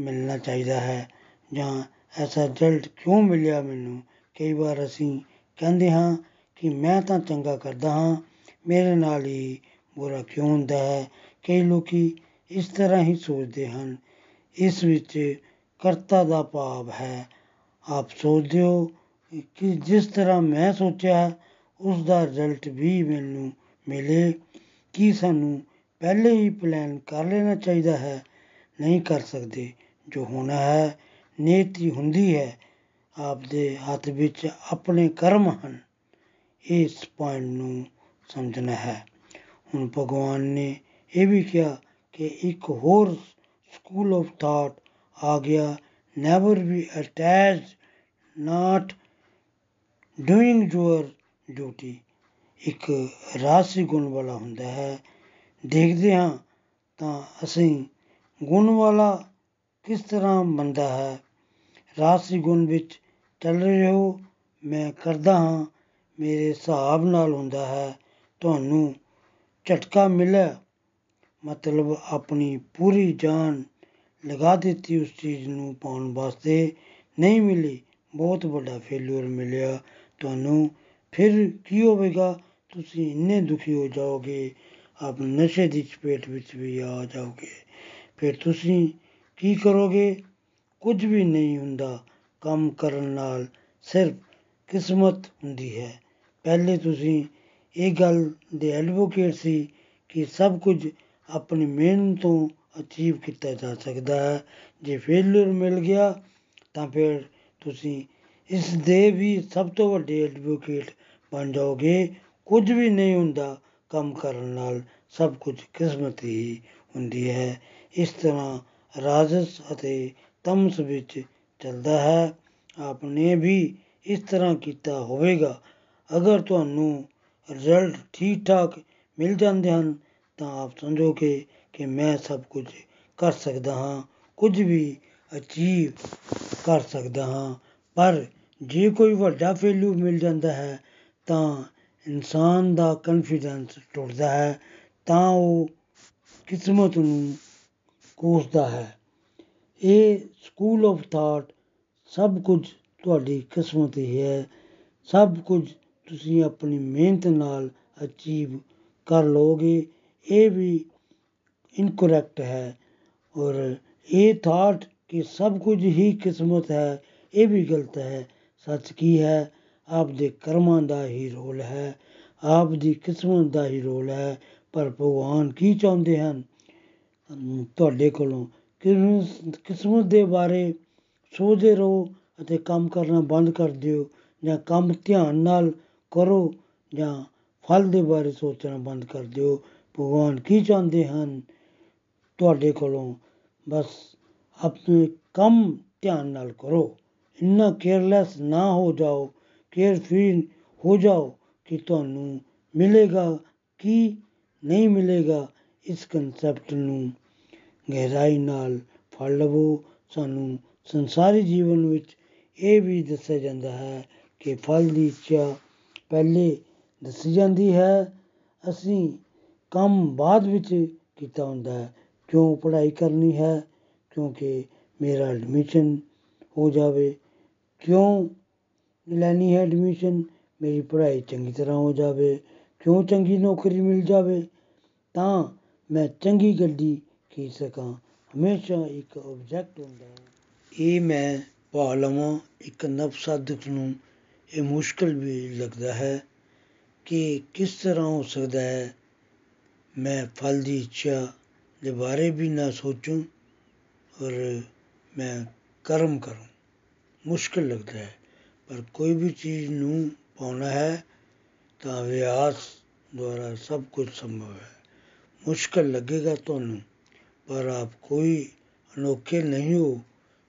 ਮਿਲਣਾ ਚਾਹੀਦਾ ਹੈ ਜਾਂ ਐਸਾ ਰਿਜ਼ਲਟ ਕਿਉਂ ਮਿਲਿਆ ਮੈਨੂੰ? ਕਈ ਵਾਰ ਅਸੀਂ ਕਹਿੰਦੇ ਹਾਂ ਕਿ ਮੈਂ ਤਾਂ ਚੰਗਾ ਕਰਦਾ ਹਾਂ ਮੇਰੇ ਨਾਲ ਹੀ ਬੁਰਾ ਕਿਉਂ ਹੁੰਦਾ ਹੈ? ਕਈ ਲੋਕੀ ਇਸ ਤਰ੍ਹਾਂ ਹੀ ਸੋਚਦੇ ਹਨ। ਇਸ ਵਿੱਚ ਕਰਤਾ ਦਾ ਭਾਵ ਹੈ, ਆਪ ਸੋਚਦੇ ਹੋ ਕਿ ਜਿਸ ਤਰ੍ਹਾਂ ਮੈਂ ਸੋਚਿਆ, ਉਸ ਦਾ ਰਿਜ਼ਲਟ ਵੀ ਮੈਨੂੰ ਮਿਲੇ। ਕੀ ਸਾਨੂੰ ਪਹਿਲੇ ਹੀ ਪਲਾਨ ਕਰ ਲੈਣਾ ਚਾਹੀਦਾ ਹੈ? ਨਹੀਂ ਕਰ ਸਕਦੇ। ਜੋ ਹੋਣਾ ਹੈ ਨੀਤੀ ਹੁੰਦੀ ਹੈ। ਆਪ ਦੇ ਹੱਥ ਵਿੱਚ ਆਪਣੇ ਕਰਮ ਹਨ। ਇਸ ਪੁਆਇੰਟ ਨੂੰ ਸਮਝਣਾ ਹੈ। ਹੁਣ ਭਗਵਾਨ ਨੇ ਇਹ ਵੀ ਕਿਹਾ ਕਿ ਇੱਕ ਹੋਰ ਸਕੂਲ ਆਫ ਥਾਟ ਆ ਗਿਆ। Never be attached not doing your duty ਇੱਕ ਰਾਸੀ ਗੁਣ ਵਾਲਾ ਹੁੰਦਾ ਹੈ। ਦੇਖਦੇ ਹਾਂ ਤਾਂ ਅਸੀਂ ਗੁਣ ਵਾਲਾ ਕਿਸ ਤਰ੍ਹਾਂ ਬੰਦਾ ਹੈ। ਰਾਸੀ ਗੁਣ ਵਿੱਚ ਚੱਲ ਰਹੇ ਹੋ, ਮੈਂ ਕਰਦਾ ਹਾਂ, ਮੇਰੇ ਹਿਸਾਬ ਨਾਲ ਹੁੰਦਾ ਹੈ। ਤੁਹਾਨੂੰ ਝਟਕਾ ਮਿਲਿਆ। ਮਤਲਬ ਆਪਣੀ ਪੂਰੀ ਜਾਨ ਲਗਾ ਦਿੱਤੀ ਉਸ ਚੀਜ਼ ਨੂੰ ਪਾਉਣ ਵਾਸਤੇ ਨਹੀਂ ਮਿਲੀ। ਬਹੁਤ ਵੱਡਾ ਫੇਲਿਅਰ ਮਿਲਿਆ ਤੁਹਾਨੂੰ। ਫਿਰ ਕੀ ਹੋਵੇਗਾ? ਤੁਸੀਂ ਇੰਨੇ ਦੁਖੀ ਹੋ ਜਾਓਗੇ। ਆਪ ਨਸ਼ੇ ਦੀ ਚਪੇਟ ਵਿੱਚ ਵੀ ਆ ਜਾਓਗੇ। ਫਿਰ ਤੁਸੀਂ ਕੀ ਕਰੋਗੇ? ਕੁਝ ਵੀ ਨਹੀਂ ਹੁੰਦਾ। ਕੰਮ ਕਰਨ ਨਾਲ ਸਿਰਫ ਕਿਸਮਤ ਹੁੰਦੀ ਹੈ। ਪਹਿਲੇ ਤੁਸੀਂ ਇਹ ਗੱਲ ਦੇ ਐਡਵੋਕੇਟ ਸੀ ਕਿ ਸਭ ਕੁਝ ਆਪਣੀ ਮਿਹਨਤ ਤੋਂ ਅਚੀਵ ਕੀਤਾ ਜਾ ਸਕਦਾ ਹੈ। ਜੇ ਫੇਲਿਅਰ ਮਿਲ ਗਿਆ, ਤਾਂ ਫਿਰ ਤੁਸੀਂ ਇਸ ਦੇ ਵੀ ਸਭ ਤੋਂ ਵੱਡੇ ਐਡਵੋਕੇਟ ਬਣ ਜਾਓਗੇ। ਕੁਝ ਵੀ ਨਹੀਂ ਹੁੰਦਾ ਕੰਮ ਕਰਨ ਨਾਲ, ਸਭ ਕੁਝ ਕਿਸਮਤ ਹੀ ਹੁੰਦੀ ਹੈ। ਇਸ ਤਰ੍ਹਾਂ ਰਾਜਸ ਅਤੇ ਤਮਸ ਵਿੱਚ ਚੱਲਦਾ ਹੈ। ਆਪਨੇ ਵੀ ਇਸ ਤਰ੍ਹਾਂ ਕੀਤਾ ਹੋਵੇਗਾ। ਅਗਰ ਤੁਹਾਨੂੰ ਰਿਜ਼ਲਟ ਠੀਕ ਠਾਕ ਮਿਲ ਜਾਂਦੇ ਹਨ, ਤਾਂ ਆਪ ਸਮਝੋਗੇ ਕਿ ਮੈਂ ਸਭ ਕੁਝ ਕਰ ਸਕਦਾ ਹਾਂ, ਕੁਝ ਵੀ ਅਚੀਵ ਕਰ ਸਕਦਾ ਹਾਂ। ਪਰ ਜੇ ਕੋਈ ਵੱਡਾ ਫੇਲਿਊ ਮਿਲ ਜਾਂਦਾ ਹੈ, ਤਾਂ ਇਨਸਾਨ ਦਾ ਕੌਨਫੀਡੈਂਸ ਟੁੱਟਦਾ ਹੈ, ਤਾਂ ਉਹ ਕਿਸਮਤ ਨੂੰ ਕੋਸਦਾ ਹੈ। ਇਹ ਸਕੂਲ ਆਫ ਥਾਟ ਸਭ ਕੁਝ ਤੁਹਾਡੀ ਕਿਸਮਤ ਹੀ ਹੈ, ਸਭ ਕੁਝ ਤੁਸੀਂ ਆਪਣੀ ਮਿਹਨਤ ਨਾਲ ਅਚੀਵ ਕਰ ਲਓਗੇ, ਇਹ ਵੀ ਇਨਕਰੈਕਟ ਹੈ। ਔਰ ਇਹ ਥਾਟ ਕਿ ਸਭ ਕੁਝ ਹੀ ਕਿਸਮਤ ਹੈ, ਇਹ ਵੀ ਗਲਤ ਹੈ। ਸੱਚ ਕੀ ਹੈ? ਆਪ ਦੇ ਕਰਮਾਂ ਦਾ ਹੀ ਰੋਲ ਹੈ। ਆਪ ਦੀ ਕਿਸਮਤ ਦਾ ਹੀ ਰੋਲ ਹੈ। ਪਰ ਭਗਵਾਨ ਕੀ ਚਾਹੁੰਦੇ ਹਨ? ਤੁਹਾਡੇ ਕੋਲੋਂ ਕਿਸਮਤ ਦੇ ਬਾਰੇ ਸੋਚਦੇ ਰਹੋ ਅਤੇ ਕੰਮ ਕਰਨਾ ਬੰਦ ਕਰ ਦਿਓ ਜਾਂ ਕੰਮ ਧਿਆਨ ਨਾਲ ਕਰੋ ਜਾਂ ਫਲ ਦੇ ਬਾਰੇ ਸੋਚਣਾ ਬੰਦ ਕਰ ਦਿਓ। ਭਗਵਾਨ ਕੀ ਚਾਹੁੰਦੇ ਹਨ? ਤੁਹਾਡੇ ਕੋਲੋਂ ਬਸ ਆਪਣੇ ਕੰਮ ਧਿਆਨ ਨਾਲ ਕਰੋ। ਇੰਨਾ ਕੇਅਰਲੈਸ ਨਾ ਹੋ ਜਾਓ ਕੇਅਰ ਫ੍ਰੀ ਹੋ ਜਾਓ ਕਿ ਤੁਹਾਨੂੰ ਮਿਲੇਗਾ ਕੀ ਨਹੀਂ ਮਿਲੇਗਾ। ਇਸ ਕਨਸੈਪਟ ਨੂੰ ਗਹਿਰਾਈ ਨਾਲ ਫੜ ਲਵੋ। ਸਾਨੂੰ ਸੰਸਾਰੀ ਜੀਵਨ ਵਿੱਚ ਇਹ ਵੀ ਦੱਸਿਆ ਜਾਂਦਾ ਹੈ ਕਿ ਫਲ ਦੀ ਇੱਛਾ ਪਹਿਲੇ ਦੱਸੀ ਜਾਂਦੀ ਹੈ, ਅਸੀਂ ਕੰਮ ਬਾਅਦ ਵਿੱਚ ਕੀਤਾ ਹੁੰਦਾ ਹੈ, ਕਿਉਂ ਪੜ੍ਹਾਈ ਕਰਨੀ ਹੈ, ਕਿਉਂਕਿ ਮੇਰਾ ਐਡਮਿਸ਼ਨ ਹੋ ਜਾਵੇ, ਕਿਉਂ ਲੈਣੀ ਹੈ ਐਡਮਿਸ਼ਨ ਮੇਰੀ ਪੜ੍ਹਾਈ ਚੰਗੀ ਤਰ੍ਹਾਂ ਹੋ ਜਾਵੇ, ਕਿਉਂ ਚੰਗੀ ਨੌਕਰੀ ਮਿਲ ਜਾਵੇ, ਤਾਂ ਮੈਂ ਚੰਗੀ ਗੱਡੀ ਖਰੀਦ ਸਕਾਂ, ਹਮੇਸ਼ਾ ਇੱਕ ਆਬਜੈਕਟ ਹੁੰਦਾ ਹੈ। ਇਹ ਮੈਂ ਪਾ ਲਵਾਂ ਇੱਕ ਨਵ ਸਾਧਕ ਨੂੰ ਇਹ ਮੁਸ਼ਕਲ ਵੀ ਲੱਗਦਾ ਹੈ ਕਿ ਕਿਸ ਤਰ੍ਹਾਂ ਹੋ ਸਕਦਾ ਹੈ ਮੈਂ ਫਲ ਦੀ ਇੱਛਾ ਦੇ ਬਾਰੇ ਵੀ ਨਾ ਸੋਚੂं ਔਰ ਮੈਂ ਕਰਮ ਕਰੂੰ ਮੁਸ਼ਕਲ ਲੱਗਦਾ ਹੈ ਪਰ ਕੋਈ ਵੀ ਚੀਜ਼ ਨੂੰ ਪਾਉਣਾ ਹੈ ਤਾਂ ਅਭਿਆਸ ਦੁਆਰਾ ਸਭ ਕੁਝ ਸੰਭਵ ਹੈ ਮੁਸ਼ਕਲ ਲੱਗੇਗਾ ਤੁਹਾਨੂੰ ਪਰ ਆਪ ਕੋਈ ਅਨੋਖੇ ਨਹੀਂ ਹੋ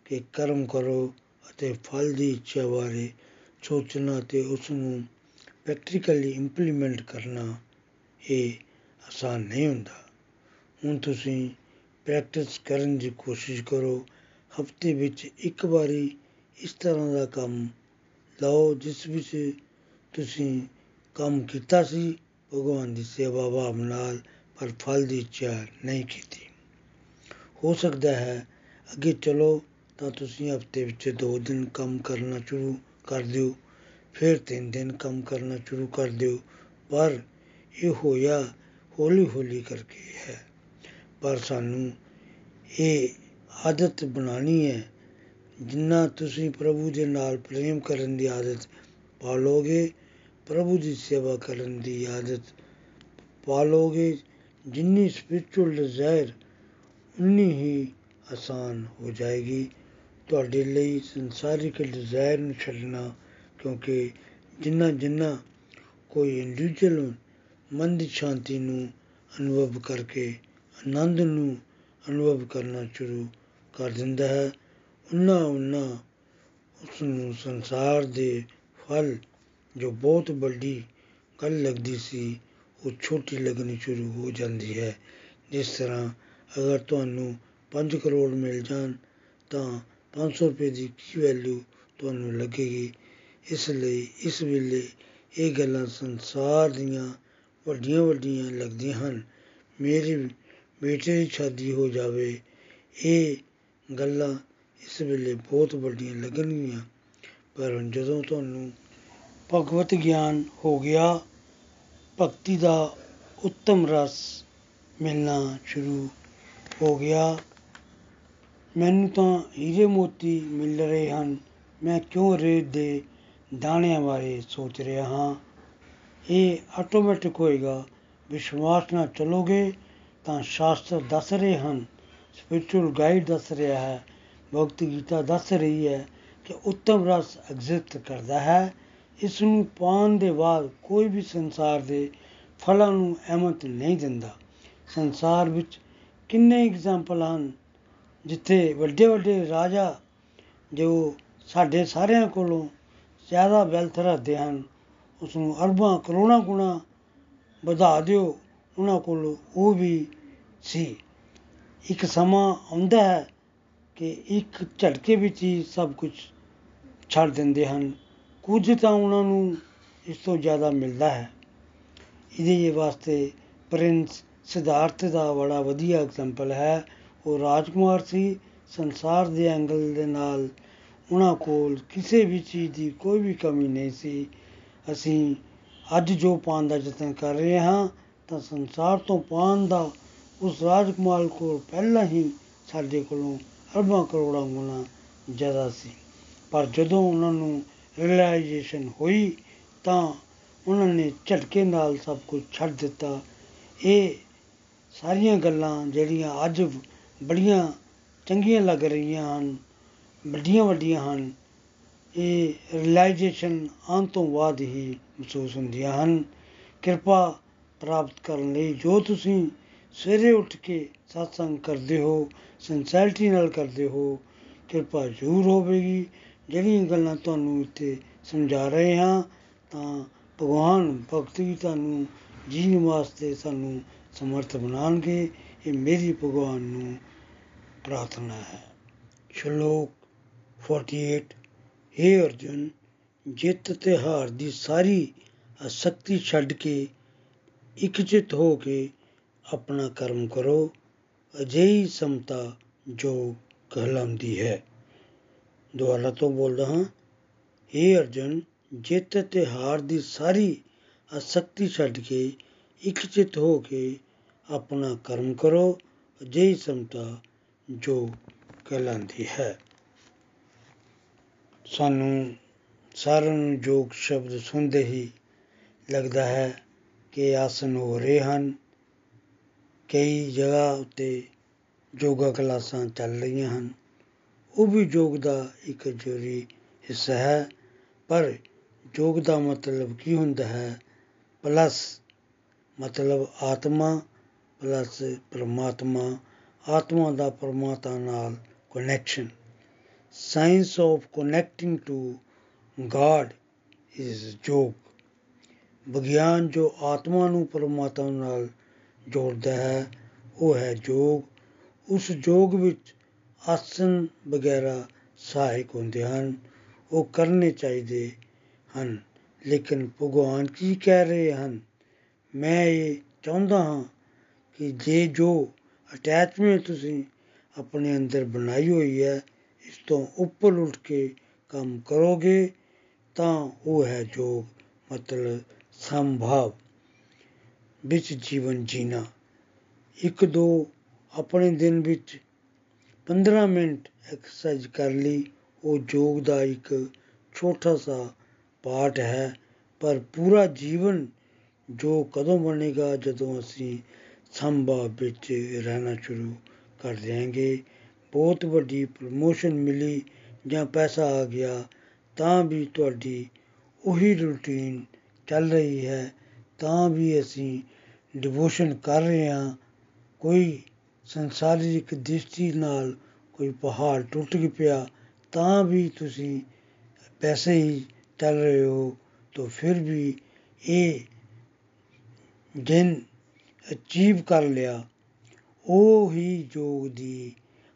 ਕਿ ਕਰਮ ਕਰੋ ਅਤੇ ਫਲ ਦੀ ਇੱਛਾ ਬਾਰੇ ਸੋਚਣਾ ਤੇ ਉਸ ਨੂੰ ਪ੍ਰੈਕਟੀਕਲੀ ਇੰਪਲੀਮੈਂਟ ਕਰਨਾ ਇਹ ਆਸਾਨ ਨਹੀਂ ਹੁੰਦਾ। ਹੁਣ ਤੁਸੀਂ ਪ੍ਰੈਕਟਿਸ ਕਰਨ ਦੀ ਕੋਸ਼ਿਸ਼ ਕਰੋ। ਹਫ਼ਤੇ ਵਿੱਚ ਇੱਕ ਵਾਰੀ ਇਸ ਤਰ੍ਹਾਂ ਦਾ ਕੰਮ ਲਓ, ਜਿਸ ਵਿੱਚ ਤੁਸੀਂ ਕੰਮ ਕੀਤਾ ਸੀ, ਭਗਵਾਨ ਦੀ ਸੇਵਾ ਭਾਵ ਨਾਲ, ਪਰ ਫਲ ਦੀ ਇੱਛਾ ਨਹੀਂ ਕੀਤੀ। ਹੋ ਸਕਦਾ ਹੈ ਅੱਗੇ ਚਲੋ ਤਾਂ ਤੁਸੀਂ ਹਫ਼ਤੇ ਵਿੱਚ ਦੋ ਦਿਨ ਕੰਮ ਕਰਨਾ ਸ਼ੁਰੂ ਕਰ ਦਿਓ। ਫਿਰ ਤਿੰਨ ਦਿਨ ਕੰਮ ਕਰਨਾ ਸ਼ੁਰੂ ਕਰ ਦਿਓ। ਪਰ ਇਹ ਹੋਇਆ ਹੌਲੀ ਹੌਲੀ ਕਰਕੇ ਹੈ। ਪਰ ਸਾਨੂੰ ਇਹ ਆਦਤ ਬਣਾਉਣੀ ਹੈ। ਜਿੰਨਾ ਤੁਸੀਂ ਪ੍ਰਭੂ ਦੇ ਨਾਲ ਪ੍ਰੇਮ ਕਰਨ ਦੀ ਆਦਤ ਪਾਲੋਗੇ, ਪ੍ਰਭੂ ਦੀ ਸੇਵਾ ਕਰਨ ਦੀ ਆਦਤ ਪਾਲੋਗੇ, ਜਿੰਨੀ ਸਪਿਰਚੁਅਲ ਡਿਜ਼ਾਇਰ ਉਨੀ ਹੀ ਆਸਾਨ ਹੋ ਜਾਏਗੀ। ਤੁਹਾਡੇ ਲਈ ਸੰਸਾਰਿਕ ਡਿਜ਼ਾਇਰ ਨੂੰ ਛੱਡਣਾ, ਕਿਉਂਕਿ ਜਿੰਨਾ ਜਿੰਨਾ ਕੋਈ ਇੰਡੀਵਿਜੂਅਲ ਮਨ ਦੀ ਸ਼ਾਂਤੀ ਨੂੰ ਅਨੁਭਵ ਕਰਕੇ ਆਨੰਦ ਨੂੰ ਅਨੁਭਵ ਕਰਨਾ ਸ਼ੁਰੂ ਕਰ ਦਿੰਦਾ ਹੈ, ਉਨਾ ਉਨਾ ਉਸ ਨੂੰ ਸੰਸਾਰ ਦੇ ਫਲ ਜੋ ਬਹੁਤ ਵੱਡੀ ਗੱਲ ਲੱਗਦੀ ਸੀ, ਉਹ ਛੋਟੀ ਲੱਗਣੀ ਸ਼ੁਰੂ ਹੋ ਜਾਂਦੀ ਹੈ। ਜਿਸ ਤਰ੍ਹਾਂ ਅਗਰ ਤੁਹਾਨੂੰ 5 ਕਰੋੜ ਮਿਲ ਜਾਣ, ਤਾਂ 500 ਰੁਪਏ ਦੀ ਕੀ ਵੈਲਿਊ ਤੁਹਾਨੂੰ ਲੱਗੇਗੀ? ਇਸ ਲਈ ਇਸ ਵੇਲੇ ਇਹ ਗੱਲਾਂ ਸੰਸਾਰ ਦੀਆਂ ਵੱਡੀਆਂ ਵੱਡੀਆਂ ਲੱਗਦੀਆਂ ਹਨ। ਮੇਰੀ ਬੇਟੇ ਦੀ ਸ਼ਾਦੀ ਹੋ ਜਾਵੇ, ਇਹ ਗੱਲਾਂ ਇਸ ਵੇਲੇ ਬਹੁਤ ਵੱਡੀਆਂ ਲੱਗਣਗੀਆਂ। ਪਰ ਜਦੋਂ ਤੁਹਾਨੂੰ ਭਗਵਤ ਗਿਆਨ ਹੋ ਗਿਆ, ਭਗਤੀ ਦਾ ਉੱਤਮ ਰਸ ਮਿਲਣਾ ਸ਼ੁਰੂ ਹੋ ਗਿਆ ਮੈਨੂੰ ਤਾਂ ਹੀਰੇ ਮੋਤੀ ਮਿਲ ਰਹੇ ਹਨ। ਮੈਂ ਕਿਉਂ ਰੇਤ ਦੇ ਦਾਣਿਆਂ ਬਾਰੇ ਸੋਚ ਰਿਹਾ ਹਾਂ? ਇਹ ਆਟੋਮੈਟਿਕ ਹੋਏਗਾ। ਵਿਸ਼ਵਾਸ ਨਾਲ ਚੱਲੋਗੇ ਤਾਂ ਸ਼ਾਸਤਰ ਦੱਸ ਰਹੇ ਹਨ। ਸਪਿਰਚੁਅਲ ਗਾਈਡ ਦੱਸ ਰਿਹਾ ਹੈ। ਭਗਤੀ ਗੀਤਾ ਦੱਸ ਰਹੀ ਹੈ ਕਿ ਉੱਤਮ ਰਸ ਐਗਜ਼ਿਸਟ ਕਰਦਾ ਹੈ। ਇਸ ਨੂੰ ਪਾਉਣ ਦੇ ਬਾਅਦ ਕੋਈ ਵੀ ਸੰਸਾਰ ਦੇ ਫਲਾਂ ਨੂੰ ਅਹਿਮਤ ਨਹੀਂ ਦਿੰਦਾ। ਸੰਸਾਰ ਵਿੱਚ ਕਿੰਨੇ ਐਗਜ਼ਾਮਪਲ ਹਨ। ਜਿੱਥੇ ਵੱਡੇ ਵੱਡੇ ਰਾਜਾ ਜੋ ਸਾਡੇ ਸਾਰਿਆਂ ਕੋਲੋਂ ਜ਼ਿਆਦਾ ਵੈਲਥ ਰੱਖਦੇ ਹਨ ਉਸ ਨੂੰ ਅਰਬਾਂ, ਕਰੋੜਾਂ ਗੁਣਾ ਵਧਾ ਦਿਓ, ਉਹਨਾਂ ਕੋਲ ਉਹ ਵੀ ਸੀ। ਇੱਕ ਸਮਾਂ ਆਉਂਦਾ ਹੈ ਕਿ ਇੱਕ ਝਟਕੇ ਵਿੱਚ ਹੀ ਸਭ ਕੁਝ ਛੱਡ ਦਿੰਦੇ ਹਨ। ਕੁਝ ਤਾਂ ਉਹਨਾਂ ਨੂੰ ਇਸ ਤੋਂ ਜ਼ਿਆਦਾ ਮਿਲਦਾ ਹੈ। ਇਹਦੇ ਵਾਸਤੇ ਪ੍ਰਿੰਸ ਸਿਧਾਰਥ ਦਾ ਬੜਾ ਵਧੀਆ ਐਗਜ਼ਾਮਪਲ ਹੈ। ਉਹ ਰਾਜਕੁਮਾਰ ਸੀ, ਸੰਸਾਰ ਦੇ ਐਂਗਲ ਦੇ ਨਾਲ ਉਹਨਾਂ ਕੋਲ ਕਿਸੇ ਵੀ ਚੀਜ਼ ਦੀ ਕੋਈ ਵੀ ਕਮੀ ਨਹੀਂ ਸੀ। ਅਸੀਂ ਅੱਜ ਜੋ ਪਾਉਣ ਦਾ ਯਤਨ ਕਰ ਰਹੇ ਹਾਂ, ਤਾਂ ਸੰਸਾਰ ਤੋਂ ਪਾਉਣ ਦਾ ਉਸ ਰਾਜਕੁਮਾਰ ਕੋਲ ਪਹਿਲਾਂ ਹੀ ਸਾਡੇ ਕੋਲੋਂ ਅਰਬਾਂ ਕਰੋੜਾਂ ਗੁਣਾ ਜ਼ਿਆਦਾ ਸੀ। ਪਰ ਜਦੋਂ ਉਹਨਾਂ ਨੂੰ ਰਿਅਲਾਈਜੇਸ਼ਨ ਹੋਈ, ਤਾਂ ਉਹਨਾਂ ਨੇ ਝਟਕੇ ਨਾਲ ਸਭ ਕੁਝ ਛੱਡ ਦਿੱਤਾ। ਇਹ ਸਾਰੀਆਂ ਗੱਲਾਂ ਜਿਹੜੀਆਂ ਅੱਜ ਬੜੀਆਂ ਚੰਗੀਆਂ ਲੱਗ ਰਹੀਆਂ ਹਨ, ਵੱਡੀਆਂ ਵੱਡੀਆਂ ਹਨ। ਇਹ ਰਿਅਲਾਈਜੇਸ਼ਨ ਆਉਣ ਤੋਂ ਬਾਅਦ ਹੀ ਮਹਿਸੂਸ ਹੁੰਦੀਆਂ ਹਨ। ਕਿਰਪਾ ਪ੍ਰਾਪਤ ਕਰਨ ਲਈ ਜੋ ਤੁਸੀਂ ਸਵੇਰੇ ਉੱਠ ਕੇ satsang ਕਰਦੇ ਹੋ ਸਿੰਸੈਰਿਟੀ ਨਾਲ ਕਰਦੇ ਹੋ, ਕਿਰਪਾ ਜ਼ਰੂਰ ਹੋਵੇਗੀ। ਜਿਹੜੀਆਂ ਗੱਲਾਂ ਤੁਹਾਨੂੰ ਇੱਥੇ ਸਮਝਾ ਰਹੇ ਹਾਂ, ਤਾਂ ਭਗਵਾਨ ਭਗਤੀ ਤੁਹਾਨੂੰ ਜੀਣ ਵਾਸਤੇ ਸਾਨੂੰ ਸਮਰਥ ਬਣਾਉਣਗੇ। ਇਹ ਮੇਰੀ ਭਗਵਾਨ ਨੂੰ ਪ੍ਰਾਰਥਨਾ ਹੈ ਸ਼ਲੋਕ 48 हे ਅਰਜੁਨ ਜਿੱਤ ਤੇ ਹਾਰ ਦੀ ਸਾਰੀ ਅਸਕਤੀ ਛੱਡ ਕੇ ਇਕਚਿਤ ਹੋ ਕੇ ਆਪਣਾ ਕਰਮ ਕਰੋ ਅਜਿਹੀ ਸਮਤਾ ਜੋ ਕਹਿਲਾਉਂਦੀ ਹੈ ਦੁਆਰਾ ਤੋਂ ਬੋਲਦਾ ਹਾਂ हे ਅਰਜੁਨ ਜਿੱਤ ਤੇ ਹਾਰ ਦੀ ਸਾਰੀ ਅਸਕਤੀ ਛੱਡ ਕੇ ਇਕਚਿਤ ਹੋ ਕੇ ਆਪਣਾ ਕਰਮ ਕਰੋ ਅਜਿਹੀ ਸਮਤਾ ਜੋ ਕਹਿਲਾਉਂਦੀ ਹੈ। ਸਾਨੂੰ ਸਾਰਿਆਂ ਨੂੰ ਯੋਗ ਸ਼ਬਦ ਸੁਣਦੇ ਹੀ ਲੱਗਦਾ ਹੈ ਕਿ ਆਸਨ ਹੋ ਰਹੇ ਹਨ। ਕਈ ਜਗ੍ਹਾ ਉੱਤੇ ਯੋਗਾ ਕਲਾਸਾਂ ਚੱਲ ਰਹੀਆਂ ਹਨ। ਉਹ ਵੀ ਯੋਗ ਦਾ ਇੱਕ ਜ਼ਰੂਰੀ ਹਿੱਸਾ ਹੈ। ਪਰ ਯੋਗ ਦਾ ਮਤਲਬ ਕੀ ਹੁੰਦਾ ਹੈ? ਪਲੱਸ ਮਤਲਬ ਆਤਮਾ, ਪਲੱਸ ਪਰਮਾਤਮਾ ਆਤਮਾ ਦਾ ਪਰਮਾਤਮਾ ਨਾਲ connection science of connecting to God is ਯੋਗ ਵਿਗਿਆਨ ਜੋ ਆਤਮਾ ਨੂੰ ਪਰਮਾਤਮਾ ਨਾਲ ਜੋੜਦਾ ਹੈ, ਉਹ ਹੈ ਯੋਗ ਉਸ ਯੋਗ ਵਿੱਚ ਆਸਨ ਵਗੈਰਾ ਸਹਾਇਕ ਹੁੰਦੇ ਹਨ। ਉਹ ਕਰਨੇ ਚਾਹੀਦੇ ਹਨ। ਲੇਕਿਨ ਭਗਵਾਨ ਕੀ ਕਹਿ ਰਹੇ ਹਨ? ਮੈਂ ਇਹ ਚਾਹੁੰਦਾ ਹਾਂ ਕਿ ਜੇ ਜੋ ਅਟੈਚਮੈਂਟ ਤੁਸੀਂ ਆਪਣੇ ਅੰਦਰ ਬਣਾਈ ਹੋਈ ਹੈ, ਇਸ ਤੋਂ ਉੱਪਰ ਉੱਠ ਕੇ ਕੰਮ ਕਰੋਗੇ, ਤਾਂ ਉਹ ਹੈ ਯੋਗ ਮਤਲਬ ਸੰਭਾਵ। ਵਿੱਚ ਜੀਵਨ ਜੀਣਾ। ਇੱਕ ਦੋ ਆਪਣੇ ਦਿਨ ਵਿੱਚ 15 ਮਿੰਟ ਐਕਸਰਸਾਈਜ਼ ਕਰ ਲਈ, ਉਹ ਯੋਗ ਦਾ ਇੱਕ ਛੋਟਾ ਸਾ ਪਾਰਟ ਹੈ। ਪਰ ਪੂਰਾ ਜੀਵਨ ਜੋ ਕਦੋਂ ਬਣੇਗਾ, ਜਦੋਂ ਅਸੀਂ ਸੰਭਾਵ ਵਿੱਚ ਰਹਿਣਾ ਸ਼ੁਰੂ ਕਰ ਦਿਆਂਗੇ। ਬਹੁਤ ਵੱਡੀ ਪ੍ਰਮੋਸ਼ਨ ਮਿਲੀ ਜਾਂ ਪੈਸਾ ਆ ਗਿਆ, ਤਾਂ ਵੀ ਤੁਹਾਡੀ ਉਹੀ ਰੂਟੀਨ ਚੱਲ ਰਹੀ ਹੈ, ਤਾਂ ਵੀ ਅਸੀਂ ਡਿਵੋਸ਼ਨ ਕਰ ਰਹੇ ਹਾਂ। ਕੋਈ ਸੰਸਾਰਿਕ ਦ੍ਰਿਸ਼ਟੀ ਨਾਲ ਕੋਈ ਪਹਾੜ ਟੁੱਟ ਗਿਆ ਪਿਆ ਤਾਂ ਵੀ ਤੁਸੀਂ ਪੈਸੇ ਹੀ ਚੱਲ ਰਹੇ ਹੋ। ਤਾਂ ਫਿਰ ਵੀ ਇਹ ਜਿਨ ਅਚੀਵ ਕਰ ਲਿਆ, ਉਹ ਹੀ ਯੋਗ ਦੀ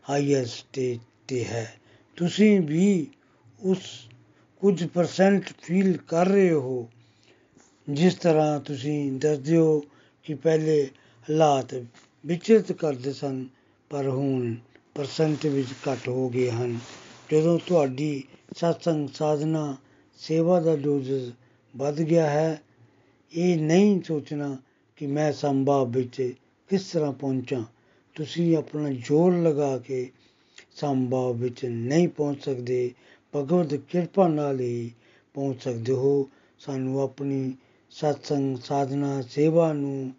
ਹਾਈਐਸਟ ਸਟੇਜ ਤੇ ਹੈ। ਤੁਸੀਂ ਵੀ ਉਸ ਕੁਝ ਪਰਸੈਂਟ ਫੀਲ ਕਰ ਰਹੇ ਹੋ, ਜਿਸ ਤਰ੍ਹਾਂ ਤੁਸੀਂ ਦੱਸਦੇ ਹੋ ਕਿ ਪਹਿਲੇ ਹਾਲਾਤ ਵਿਚਰਤ ਕਰਦੇ ਸਨ, ਪਰ ਹੁਣ ਪਰਸੈਂਟ ਵਿੱਚ ਘੱਟ ਹੋ ਗਏ ਹਨ। ਜਦੋਂ ਤੁਹਾਡੀ ਸਤਸੰਗ ਸਾਧਨਾ ਸੇਵਾ ਦਾ ਡੋਜ਼ ਵੱਧ ਗਿਆ ਹੈ, ਇਹ ਨਹੀਂ ਸੋਚਣਾ ਕਿ ਮੈਂ ਸੰਭਾਵ ਵਿੱਚ ਕਿਸ ਤਰ੍ਹਾਂ ਪਹੁੰਚਾਂ, ਤੁਸੀਂ ਆਪਣਾ ਜ਼ੋਰ ਲਗਾ ਕੇ ਸੰਭਾਵ ਵਿੱਚ ਨਹੀਂ ਪਹੁੰਚ ਸਕਦੇ, ਭਗਵਤ ਕਿਰਪਾ ਨਾਲ ਹੀ ਪਹੁੰਚ ਸਕਦੇ ਹੋ। ਸਾਨੂੰ ਆਪਣੀ ਸਤਸੰਗ ਸਾਧਨਾ, ਸੇਵਾ ਨੂੰ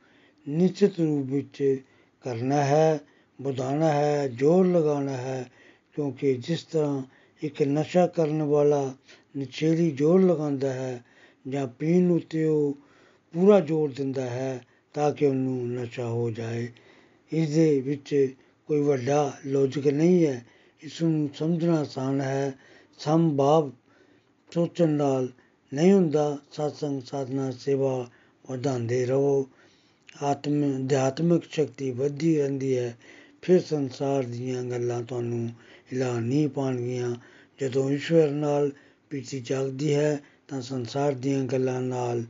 ਨਿਸ਼ਚਿਤ ਰੂਪ ਵਿੱਚ ਕਰਨਾ ਹੈ, ਵਧਾਉਣਾ ਹੈ, ਜ਼ੋਰ ਲਗਾਉਣਾ ਹੈ, ਕਿਉਂਕਿ ਜਿਸ ਤਰ੍ਹਾਂ ਇੱਕ ਨਸ਼ਾ ਕਰਨ ਵਾਲਾ ਨਸ਼ੇੜੀ ਜ਼ੋਰ ਲਗਾਉਂਦਾ ਹੈ ਜਾਂ ਪੀਣ ਉੱਤੇ ਉਹ ਪੂਰਾ ਜ਼ੋਰ ਦਿੰਦਾ ਹੈ ਤਾਂ ਕਿ ਉਹਨੂੰ ਨਸ਼ਾ ਹੋ ਜਾਏ। ਇਸ ਦੇ ਵਿੱਚ ਕੋਈ ਵੱਡਾ ਲੌਜਿਕ ਨਹੀਂ ਹੈ। ਇਸ ਨੂੰ ਸਮਝਣਾ ਆਸਾਨ ਹੈ। ਸੰਭਾਵ ਸੋਚਣ ਨਾਲ ਨਹੀਂ ਹੁੰਦਾ। ਸਤਸੰਗ ਸਾਧਨਾ ਸੇਵਾ ਵਧਾਉਂਦੇ ਰਹੋ। ਆਤਮ, ਅਧਿਆਤਮਿਕ ਸ਼ਕਤੀ ਵੱਧਦੀ ਰਹਿੰਦੀ ਹੈ। ਫਿਰ ਸੰਸਾਰ ਦੀਆਂ ਗੱਲਾਂ ਤੁਹਾਨੂੰ ਹਿਲਾ ਨਹੀਂ ਪਾਣਗੀਆਂ ਜਦੋਂ ਈਸ਼ਵਰ ਨਾਲ ਪ੍ਰੀਤੀ ਜਾਗਦੀ ਹੈ ਤਾਂ ਸੰਸਾਰ ਦੀਆਂ ਗੱਲਾਂ ਨਾਲ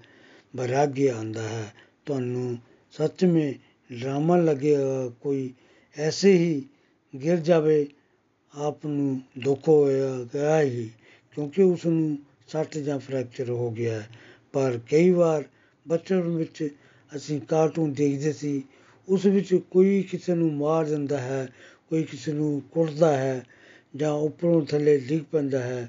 ਬਰਾਗੀ ਆਉਂਦਾ ਹੈ। ਤੁਹਾਨੂੰ ਸੱਚਮੇ ਡਰਾਮਾ ਲੱਗੇਗਾ ਕੋਈ ਐਸੇ ਹੀ ਗਿਰ ਜਾਵੇ, ਆਪ ਨੂੰ ਦੁੱਖ ਹੋਇਆ ਗਿਆ ਹੀ, ਕਿਉਂਕਿ ਉਸ ਨੂੰ ਸੱਟ ਜਾਂ ਫ੍ਰੈਕਚਰ ਹੋ ਗਿਆ ਪਰ ਕਈ ਵਾਰ ਬਚਪਨ ਵਿੱਚ ਅਸੀਂ ਕਾਰਟੂਨ ਦੇਖਦੇ ਸੀ, ਉਸ ਵਿੱਚ ਕੋਈ ਕਿਸੇ ਨੂੰ ਮਾਰ ਦਿੰਦਾ ਹੈ, ਕੋਈ ਕਿਸੇ ਨੂੰ ਕੁੱਟਦਾ ਹੈ ਜਾਂ ਉੱਪਰੋਂ ਥੱਲੇ ਡਿੱਗ ਪੈਂਦਾ ਹੈ।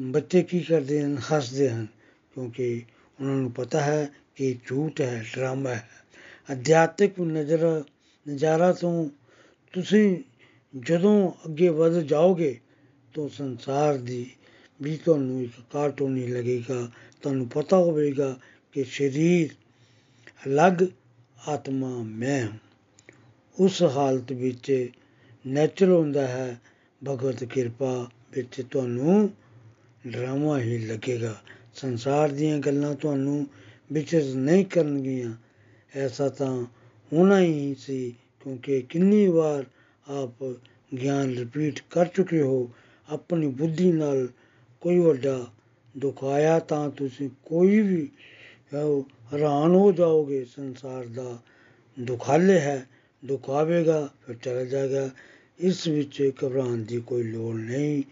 ਬੱਚੇ ਕੀ ਕਰਦੇ ਹਨ? ਹੱਸਦੇ ਹਨ, ਕਿਉਂਕਿ ਉਹਨਾਂ ਨੂੰ ਪਤਾ ਹੈ ਕਿ ਝੂਠ ਹੈ, ਡਰਾਮਾ ਹੈ। ਅਧਿਆਤਮਿਕ ਨਜ਼ਰ, ਨਜ਼ਾਰਾ ਤੋਂ ਤੁਸੀਂ ਜਦੋਂ ਅੱਗੇ ਵਧ ਜਾਓਗੇ, ਤਾਂ ਸੰਸਾਰ ਦੀ ਵੀ ਤੁਹਾਨੂੰ ਇੱਕ ਕਾਰਟੂਨ ਹੀ ਲੱਗੇਗਾ। ਤੁਹਾਨੂੰ ਪਤਾ ਹੋਵੇਗਾ ਕਿ ਸਰੀਰ ਅਲੱਗ, ਆਤਮਾ ਮੈਂ ਉਸ ਹਾਲਤ ਵਿੱਚ ਨੈਚੁਰਲ ਹੁੰਦਾ ਹੈ, ਭਗਵਤ ਕਿਰਪਾ ਵਿੱਚ ਤੁਹਾਨੂੰ ਡਰਾਮਾ ਹੀ ਲੱਗੇਗਾ। ਸੰਸਾਰ ਦੀਆਂ ਗੱਲਾਂ ਤੁਹਾਨੂੰ ਵਿਚਰ ਨਹੀਂ ਕਰਨਗੀਆਂ। ਐਸਾ ਤਾਂ ਹੋਣਾ ਹੀ ਸੀ, ਕਿਉਂਕਿ ਕਿੰਨੀ ਵਾਰ ਆਪ ਗਿਆਨ ਰਿਪੀਟ ਕਰ ਚੁੱਕੇ ਹੋ, ਆਪਣੀ ਬੁੱਧੀ ਨਾਲ ਕੋਈ ਵੱਡਾ ਦੁੱਖ ਆਇਆ ਤਾਂ ਤੁਸੀਂ ਕੋਈ ਵੀ ਹੈਰਾਨ ਹੋ ਜਾਓਗੇ। ਸੰਸਾਰ ਦਾ ਦੁਖਾਲੇ ਹੈ, ਦੁੱਖ ਆਵੇਗਾ, ਫਿਰ ਚਲਾ ਜਾਏਗਾ। ਇਸ ਵਿੱਚ ਘਬਰਾਉਣ ਦੀ ਕੋਈ ਲੋੜ ਨਹੀਂ।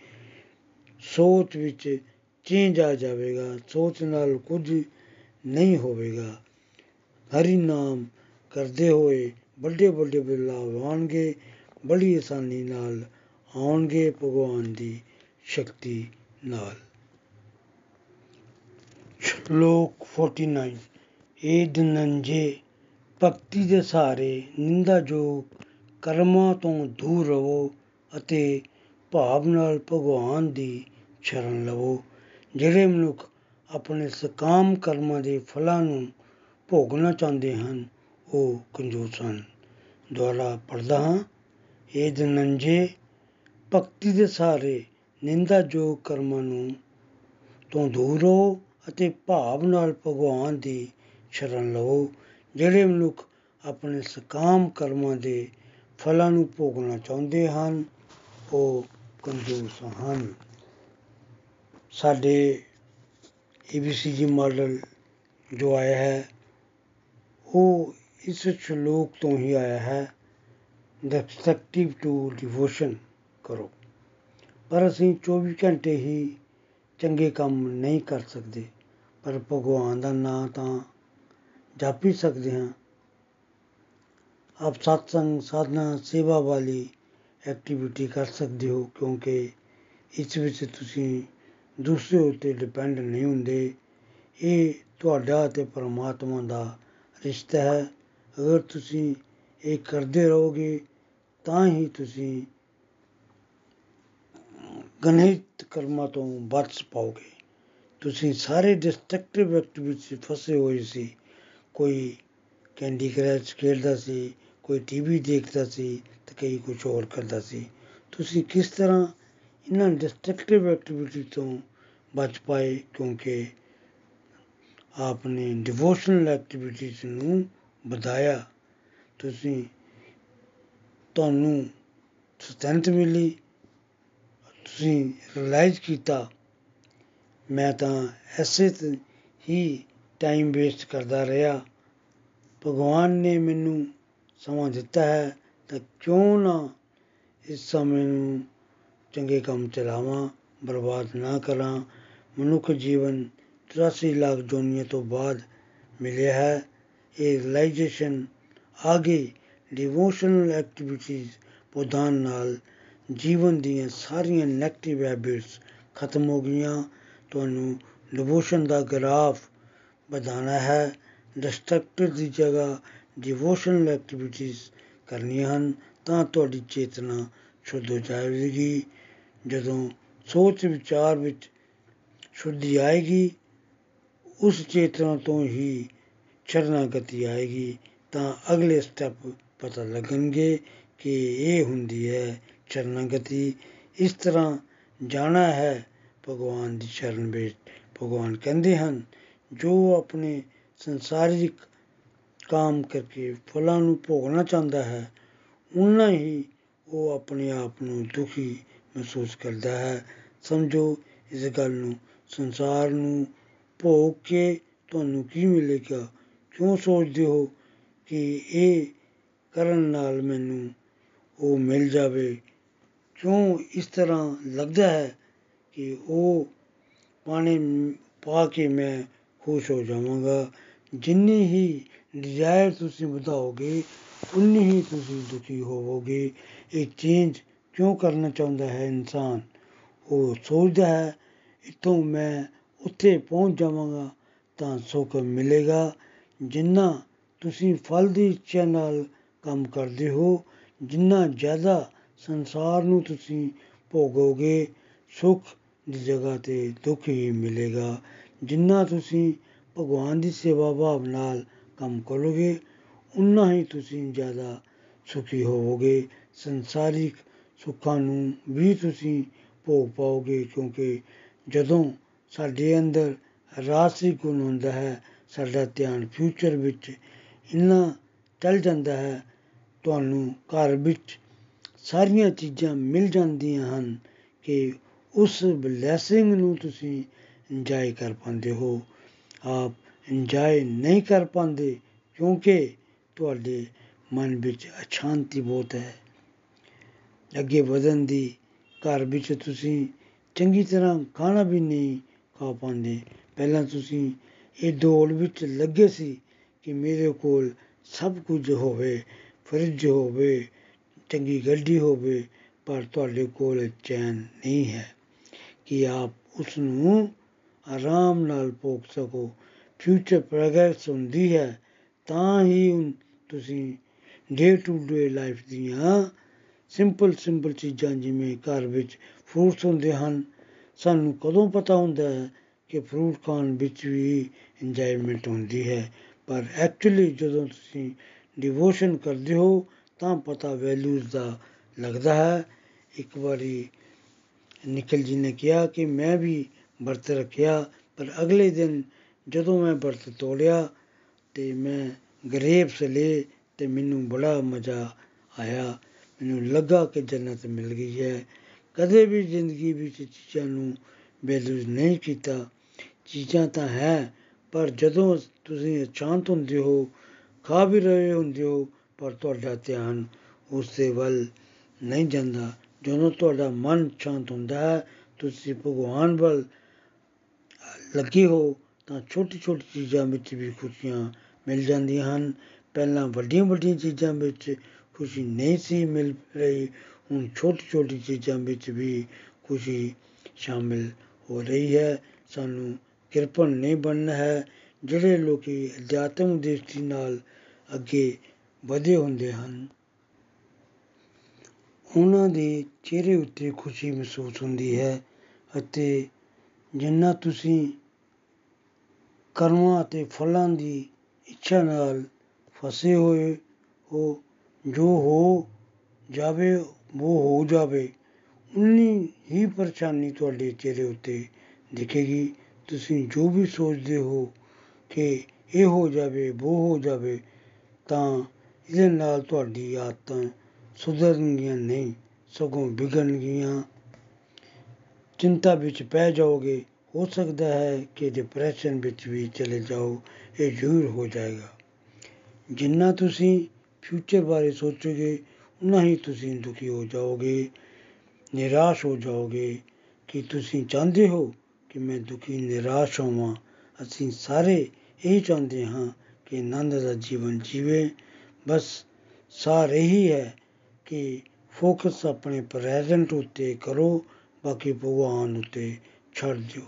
ਸੋਚ ਵਿੱਚ ਚੇਂਜ ਆ ਜਾਵੇਗਾ, ਸੋਚ ਨਾਲ ਕੁਝ ਨਹੀਂ ਹੋਵੇਗਾ। ਹਰੀ ਨਾਮ ਕਰਦੇ ਹੋਏ ਵੱਡੇ ਵੱਡੇ ਬਦਲਾਵ ਆਉਣਗੇ, ਬੜੀ ਆਸਾਨੀ ਨਾਲ ਆਉਣਗੇ ਭਗਵਾਨ ਦੀ ਸ਼ਕਤੀ ਨਾਲ। ਸ਼ਲੋਕ 49 ਏ ਦਨੰਜੇ ਭਗਤੀ ਦੇ ਸਹਾਰੇ ਨਿੰਦਾ ਜੋ ਕਰਮਾਂ ਤੋਂ ਦੂਰ ਰਹੋ ਅਤੇ ਭਾਵ ਨਾਲ ਭਗਵਾਨ ਦੀ ਸ਼ਰਨ ਲਵੋ। ਜਿਹੜੇ ਮਨੁੱਖ ਆਪਣੇ ਸਕਾਮ ਕਰਮਾਂ ਦੇ ਫਲਾਂ ਨੂੰ ਭੋਗਣਾ ਚਾਹੁੰਦੇ ਹਨ, ਉਹ ਕੰਜੂਸ ਹਨ। ਦੁਆਰਾ ਪੜਦਾ ਹਾਂ, ਇਹ ਜਨੰਜੇ ਭਗਤੀ ਦੇ ਸਾਰੇ ਨਿੰਦਾ ਜੋ ਕਰਮਾਂ ਨੂੰ ਤੋਂ ਦੂਰ ਰਹੋ ਅਤੇ ਭਾਵ ਨਾਲ ਭਗਵਾਨ ਦੀ ਸ਼ਰਨ ਲਵੋ। ਜਿਹੜੇ ਮਨੁੱਖ ਆਪਣੇ ਸਕਾਮ ਕਰਮਾਂ ਦੇ ਫਲਾਂ ਨੂੰ ਭੋਗਣਾ ਚਾਹੁੰਦੇ ਹਨ, ਉਹ ਕੰਜੂਸ ਹਨ। ਸਾਡੇ ਏਬੀਸੀਜੀ ਮਾਡਲ ਜੋ ਆਇਆ ਹੈ, ਉਹ ਇਸ ਸ਼ਲੋਕ ਤੋਂ ਹੀ ਆਇਆ ਹੈ ਡਸਟਰਕਟਿਵ ਟੂ ਡਿਵੋਸ਼ਨ ਕਰੋ। ਪਰ ਅਸੀਂ 24 ਘੰਟੇ ਹੀ ਚੰਗੇ ਕੰਮ ਨਹੀਂ ਕਰ ਸਕਦੇ, ਪਰ ਭਗਵਾਨ ਦਾ ਨਾਮ ਤਾਂ ਜਪ ਹੀ ਸਕਦੇ ਹਾਂ। ਆਪ ਸਤਸੰਗ, ਸਾਧਨਾ, ਸੇਵਾ ਵਾਲੀ ਐਕਟੀਵਿਟੀ ਕਰ ਸਕਦੇ ਹੋ, ਕਿਉਂਕਿ ਇਸ ਵਿੱਚ ਤੁਸੀਂ ਦੂਸਰੇ ਉੱਤੇ ਡਿਪੈਂਡ ਨਹੀਂ ਹੁੰਦੇ। ਇਹ ਤੁਹਾਡਾ ਤੇ ਪਰਮਾਤਮਾ ਦਾ ਰਿਸ਼ਤਾ ਹੈ। ਅਗਰ ਤੁਸੀਂ ਇਹ ਕਰਦੇ ਰਹੋਗੇ, ਤਾਂ ਹੀ ਤੁਸੀਂ ਗਣਿਤ ਕਰਮਾਂ ਤੋਂ ਬਚ ਪਾਓਗੇ। ਤੁਸੀਂ ਸਾਰੇ ਡਿਸਟਰਕਟਿਵ ਐਕਟੀਵਿਟੀ ਵਿੱਚ ਫਸੇ ਹੋਏ ਸੀ। ਕੋਈ ਕੈਂਡੀ ਕਰੈਸ਼ ਖੇਡਦਾ ਸੀ, ਕੋਈ ਟੀਵੀ ਦੇਖਦਾ ਸੀ ਤੇ ਕਈ ਕੁਝ ਹੋਰ ਕਰਦਾ ਸੀ। ਤੁਸੀਂ ਕਿਸ ਤਰ੍ਹਾਂ ਇਹਨਾਂ ਡਿਸਟਰਕਟਿਵ ਐਕਟੀਵਿਟੀ ਤੋਂ ਬਚ ਪਾਏ ਕਿਉਂਕਿ ਆਪਨੇ ਡਿਵੋਸ਼ਨਲ ਐਕਟੀਵਿਟੀਜ਼ ਨੂੰ ਵਧਾਇਆ। ਤੁਸੀਂ ਤੁਹਾਨੂੰ ਸਤੰਤ ਮਿਲੀ, ਤੁਸੀਂ ਰਿਅਲਾਈਜ਼ ਕੀਤਾ। ਮੈਂ ਤਾਂ ਐਸੇ ਤ- ਹੀ ਟਾਈਮ ਵੇਸਟ ਕਰਦਾ ਰਿਹਾ। ਭਗਵਾਨ ਨੇ ਮੈਨੂੰ ਸਮਾਂ ਦਿੱਤਾ ਹੈ ਤਾਂ ਕਿਉਂ ਨਾ ਇਸ ਸਮੇਂ ਨੂੰ ਚੰਗੇ ਕੰਮ ਚਲਾਵਾਂ, ਬਰਬਾਦ ਨਾ ਕਰਾਂ। ਮਨੁੱਖ ਜੀਵਨ 83 ਲੱਖ ਜੋਨੀਆਂ ਤੋਂ ਬਾਅਦ ਮਿਲਿਆ ਹੈ। ਇਹ ਰਿਅਲਾਈਜੇਸ਼ਨ ਆਗੇ ਡਿਵੋਸ਼ਨਲ ਐਕਟੀਵਿਟੀਜ਼ ਪ੍ਰਦਾਨ ਨਾਲ ਜੀਵਨ ਦੀਆਂ ਸਾਰੀਆਂ ਨੈਗੇਟਿਵ ਹੈਬਿਟਸ ਖਤਮ ਹੋ ਗਈਆਂ। ਤੁਹਾਨੂੰ ਡਿਵੋਸ਼ਨ ਦਾ ਗ੍ਰਾਫ ਵਧਾਉਣਾ ਹੈ। ਡਿਸਟਰਕਟਿਵ ਦੀ ਜਗ੍ਹਾ ਡਿਵੋਸ਼ਨਲ ਐਕਟੀਵਿਟੀਜ਼ ਕਰਨੀਆਂ ਹਨ ਤਾਂ ਤੁਹਾਡੀ ਚੇਤਨਾ ਸ਼ੁੱਧ ਹੋ ਜਾਵੇਗੀ। ਜਦੋਂ ਸੋਚ ਵਿਚਾਰ ਵਿੱਚ ਸ਼ੁੱਧੀ ਆਏਗੀ, ਉਸ ਚੇਤਨਾ ਤੋਂ ਹੀ ਸ਼ਰਨਾਗਤੀ ਆਏਗੀ, ਤਾਂ ਅਗਲੇ ਸਟੈਪ ਪਤਾ ਲੱਗਣਗੇ ਕਿ ਇਹ ਹੁੰਦੀ ਹੈ ਸ਼ਰਨਾਗਤੀ। ਇਸ ਤਰ੍ਹਾਂ ਜਾਣਾ ਹੈ ਭਗਵਾਨ ਦੀ ਸ਼ਰਨ ਵਿੱਚ। ਭਗਵਾਨ ਕਹਿੰਦੇ ਹਨ, ਜੋ ਆਪਣੇ ਸੰਸਾਰਿਕ ਕਾਮ ਕਰਕੇ ਫਲਾਂ ਨੂੰ ਭੋਗਣਾ ਚਾਹੁੰਦਾ ਹੈ ਉਨਾ ਹੀ ਉਹ ਆਪਣੇ ਆਪ ਨੂੰ ਦੁਖੀ ਮਹਿਸੂਸ ਕਰਦਾ ਹੈ। ਸਮਝੋ ਇਸ ਗੱਲ ਨੂੰ। ਸੰਸਾਰ ਨੂੰ ਭੋਗ ਕੇ ਤੁਹਾਨੂੰ ਕੀ ਮਿਲੇਗਾ? ਕਿਉਂ ਸੋਚਦੇ ਹੋ ਕਿ ਇਹ ਕਰਨ ਨਾਲ ਮੈਨੂੰ ਉਹ ਮਿਲ ਜਾਵੇ? ਕਿਉਂ ਇਸ ਤਰ੍ਹਾਂ ਲੱਗਦਾ ਹੈ ਕਿ ਉਹ ਪਾਣੀ ਪਾ ਕੇ ਮੈਂ ਖੁਸ਼ ਹੋ ਜਾਵਾਂਗਾ? ਜਿੰਨੀ ਹੀ ਡਿਜ਼ਾਇਰ ਤੁਸੀਂ ਵਧਾਓਗੇ, ਉਨੀ ਹੀ ਤੁਸੀਂ ਦੁਖੀ ਹੋਵੋਗੇ। ਇਹ ਚੇਂਜ ਕਿਉਂ ਕਰਨਾ ਚਾਹੁੰਦਾ ਹੈ ਇਨਸਾਨ ਉਹ ਸੋਚਦਾ ਹੈ ਇੱਥੋਂ ਮੈਂ ਉੱਥੇ ਪਹੁੰਚ ਜਾਵਾਂਗਾ ਤਾਂ ਸੁੱਖ ਮਿਲੇਗਾ ਜਿੰਨਾ ਤੁਸੀਂ ਫਲ ਦੀ ਇੱਛਾ ਨਾਲ ਕੰਮ ਕਰਦੇ ਹੋ ਜਿੰਨਾ ਜ਼ਿਆਦਾ ਸੰਸਾਰ ਨੂੰ ਤੁਸੀਂ ਭੋਗੋਗੇ ਸੁੱਖ ਦੀ ਜਗ੍ਹਾ ਤੇ ਦੁੱਖ ਹੀ ਮਿਲੇਗਾ ਜਿੰਨਾ ਤੁਸੀਂ ਭਗਵਾਨ ਦੀ ਸੇਵਾ ਭਾਵ ਨਾਲ ਕੰਮ ਕਰੋਗੇ ਉਨਾ ਹੀ ਤੁਸੀਂ ਜ਼ਿਆਦਾ ਸੁਖੀ ਹੋਵੋਗੇ ਸੰਸਾਰਿਕ ਸੁੱਖਾਂ ਨੂੰ ਵੀ ਤੁਸੀਂ ਭੋਗ ਪਾਓਗੇ, ਕਿਉਂਕਿ ਜਦੋਂ ਸਾਡੇ ਅੰਦਰ ਰਾਸਿਕ ਗੁਣ ਹੁੰਦਾ ਹੈ, ਸਾਡਾ ਧਿਆਨ ਫਿਊਚਰ ਵਿੱਚ ਇੰਨਾ ਚੱਲ ਜਾਂਦਾ ਹੈ, ਤੁਹਾਨੂੰ ਘਰ ਵਿੱਚ ਸਾਰੀਆਂ ਚੀਜ਼ਾਂ ਮਿਲ ਜਾਂਦੀਆਂ ਹਨ ਕਿ ਉਸ ਬਲੇਸਿੰਗ ਨੂੰ ਤੁਸੀਂ ਇੰਜੋਏ ਕਰ ਪਾਉਂਦੇ ਹੋ। ਆਪ ਇੰਜੋਏ ਨਹੀਂ ਕਰ ਪਾਉਂਦੇ, ਕਿਉਂਕਿ ਤੁਹਾਡੇ ਮਨ ਵਿੱਚ ਅਸ਼ਾਂਤੀ ਬਹੁਤ ਹੈ। ਅੱਗੇ ਵਧਣ ਦੀ ਘਰ ਵਿੱਚ ਤੁਸੀਂ ਚੰਗੀ ਤਰ੍ਹਾਂ ਖਾਣਾ ਵੀ ਨਹੀਂ ਖਾ ਪਾਉਂਦੇ। ਪਹਿਲਾਂ ਤੁਸੀਂ ਇਹ ਦੌੜ ਵਿੱਚ ਲੱਗੇ ਸੀ ਕਿ ਮੇਰੇ ਕੋਲ ਸਭ ਕੁਝ ਹੋਵੇ, ਫਰਿੱਜ ਹੋਵੇ, ਚੰਗੀ ਗੱਡੀ ਹੋਵੇ, ਪਰ ਤੁਹਾਡੇ ਕੋਲ ਚੈਨ ਨਹੀਂ ਹੈ ਕਿ ਆਪ ਉਸ ਨੂੰ ਆਰਾਮ ਨਾਲ ਭੋਗ ਸਕੋ। ਫਿਊਚਰ ਪ੍ਰੋਗਰੈਸ ਹੁੰਦੀ ਹੈ, ਤਾਂ ਹੀ ਹੁਣ ਤੁਸੀਂ ਡੇ ਟੂ ਡੇ ਲਾਈਫ ਦੀਆਂ ਸਿੰਪਲ ਸਿੰਪਲ ਚੀਜ਼ਾਂ ਜਿਵੇਂ ਘਰ ਵਿੱਚ ਫਰੂਟਸ ਹੁੰਦੇ ਹਨ, ਸਾਨੂੰ ਕਦੋਂ ਪਤਾ ਹੁੰਦਾ ਹੈ ਕਿ ਫਰੂਟ ਖਾਣ ਵਿੱਚ ਵੀ ਇੰਜੋਇਮੈਂਟ ਹੁੰਦੀ ਹੈ? ਪਰ ਐਕਚੁਅਲੀ ਜਦੋਂ ਤੁਸੀਂ ਡਿਵੋਸ਼ਨ ਕਰਦੇ ਹੋ, ਤਾਂ ਪਤਾ ਵੈਲਿਊਜ਼ ਦਾ ਲੱਗਦਾ ਹੈ। ਇੱਕ ਵਾਰੀ ਨਿਖਿਲ ਜੀ ਨੇ ਕਿਹਾ ਕਿ ਮੈਂ ਵੀ ਵਰਤ ਰੱਖਿਆ, ਪਰ ਅਗਲੇ ਦਿਨ ਜਦੋਂ ਮੈਂ ਵਰਤ ਤੋੜਿਆ ਤੇ ਮੈਂ ਗਰੇਪਸ ਲਏ ਤੇ ਮੈਨੂੰ ਬੜਾ ਮਜ਼ਾ ਆਇਆ। ਮੈਨੂੰ ਲੱਗਾ ਕਿ ਜੰਨਤ ਮਿਲ ਗਈ ਹੈ। ਕਦੇ ਵੀ ਜ਼ਿੰਦਗੀ ਵਿੱਚ ਚੀਜ਼ਾਂ ਨੂੰ ਵੈਲਿਊ ਨਹੀਂ ਕੀਤਾ। ਚੀਜ਼ਾਂ ਤਾਂ ਹੈ, ਪਰ ਜਦੋਂ ਤੁਸੀਂ ਅਚਾਂਤ ਹੁੰਦੇ ਹੋ, ਖਾ ਵੀ ਰਹੇ ਹੁੰਦੇ ਹੋ, ਪਰ ਤੁਹਾਡਾ ਧਿਆਨ ਉਸ ਦੇ ਵੱਲ ਨਹੀਂ ਜਾਂਦਾ। ਜਦੋਂ ਤੁਹਾਡਾ ਮਨ ਸ਼ਾਂਤ ਹੁੰਦਾ ਹੈ, ਤੁਸੀਂ ਭਗਵਾਨ ਵੱਲ ਲੱਗੇ ਹੋ, ਤਾਂ ਛੋਟੀ ਛੋਟੀ ਚੀਜ਼ਾਂ ਵਿੱਚ ਵੀ ਖੁਸ਼ੀਆਂ ਮਿਲ ਜਾਂਦੀਆਂ ਹਨ। ਪਹਿਲਾਂ ਵੱਡੀਆਂ ਵੱਡੀਆਂ ਚੀਜ਼ਾਂ ਵਿੱਚ ਖੁਸ਼ੀ ਨਹੀਂ ਸੀ ਮਿਲ ਰਹੀ, ਹੁਣ ਛੋਟੀ ਛੋਟੀ ਚੀਜ਼ਾਂ ਵਿੱਚ ਵੀ ਖੁਸ਼ੀ ਸ਼ਾਮਿਲ ਹੋ ਰਹੀ ਹੈ। ਸਾਨੂੰ ਕਿਰਪਨ ਨਹੀਂ ਬਣਨਾ ਹੈ। ਜਿਹੜੇ ਲੋਕੀ ਅਧਿਆਤਮ ਦ੍ਰਿਸ਼ਟੀ ਨਾਲ ਅੱਗੇ ਵਧੇ ਹੁੰਦੇ ਹਨ, ਉਹਨਾਂ ਦੇ ਚਿਹਰੇ ਉੱਤੇ ਖੁਸ਼ੀ ਮਹਿਸੂਸ ਹੁੰਦੀ ਹੈ ਅਤੇ ਜਿੰਨਾ ਤੁਸੀਂ ਕਰਮਾਂ ਅਤੇ ਫਲਾਂ ਦੀ ਇੱਛਾ ਨਾਲ ਫਸੇ ਹੋਏ ਹੋ ਜੋ ਹੋ ਜਾਵੇ, ਉਹ ਹੋ ਜਾਵੇ। ਉਨੀ ਹੀ ਪਰੇਸ਼ਾਨੀ ਤੁਹਾਡੇ ਚਿਹਰੇ ਉੱਤੇ ਦਿਖੇਗੀ। ਤੁਸੀਂ ਜੋ ਵੀ ਸੋਚਦੇ ਹੋ ਕਿ ਇਹ ਹੋ ਜਾਵੇ, ਉਹ ਹੋ ਜਾਵੇ, ਤਾਂ ਇਹਦੇ ਨਾਲ ਤੁਹਾਡੀ ਆਦਤਾਂ ਸੁਧਰਨਗੀਆਂ ਨਹੀਂ, ਸਗੋਂ ਵਿਗੜਨਗੀਆਂ। ਚਿੰਤਾ ਵਿੱਚ ਪੈ ਜਾਓਗੇ। ਹੋ ਸਕਦਾ ਹੈ ਕਿ ਡਿਪਰੈਸ਼ਨ ਵਿੱਚ ਵੀ ਚਲੇ ਜਾਓ। ਇਹ ਜ਼ਰੂਰ ਹੋ ਜਾਏਗਾ। ਜਿੰਨਾ ਤੁਸੀਂ ਫਿਊਚਰ ਬਾਰੇ ਸੋਚੋਗੇ, ਉਨਾ ਹੀ ਤੁਸੀਂ ਦੁਖੀ ਹੋ ਜਾਓਗੇ, ਨਿਰਾਸ਼ ਹੋ ਜਾਓਗੇ ਕਿ ਤੁਸੀਂ ਚਾਹੁੰਦੇ ਹੋ ਕਿ ਮੈਂ ਦੁਖੀ, ਨਿਰਾਸ਼ ਹੋਵਾਂ। ਅਸੀਂ ਸਾਰੇ ਇਹ ਚਾਹੁੰਦੇ ਹਾਂ ਕਿ ਆਨੰਦ ਦਾ ਜੀਵਨ ਜੀਵੇ। ਬਸ ਸਾਰ ਇਹੀ ਹੈ ਕਿ ਫੋਕਸ ਆਪਣੇ ਪ੍ਰੈਜ਼ੈਂਟ ਉੱਤੇ ਕਰੋ, ਬਾਕੀ ਭਗਵਾਨ ਉੱਤੇ ਛੱਡ ਦਿਓ।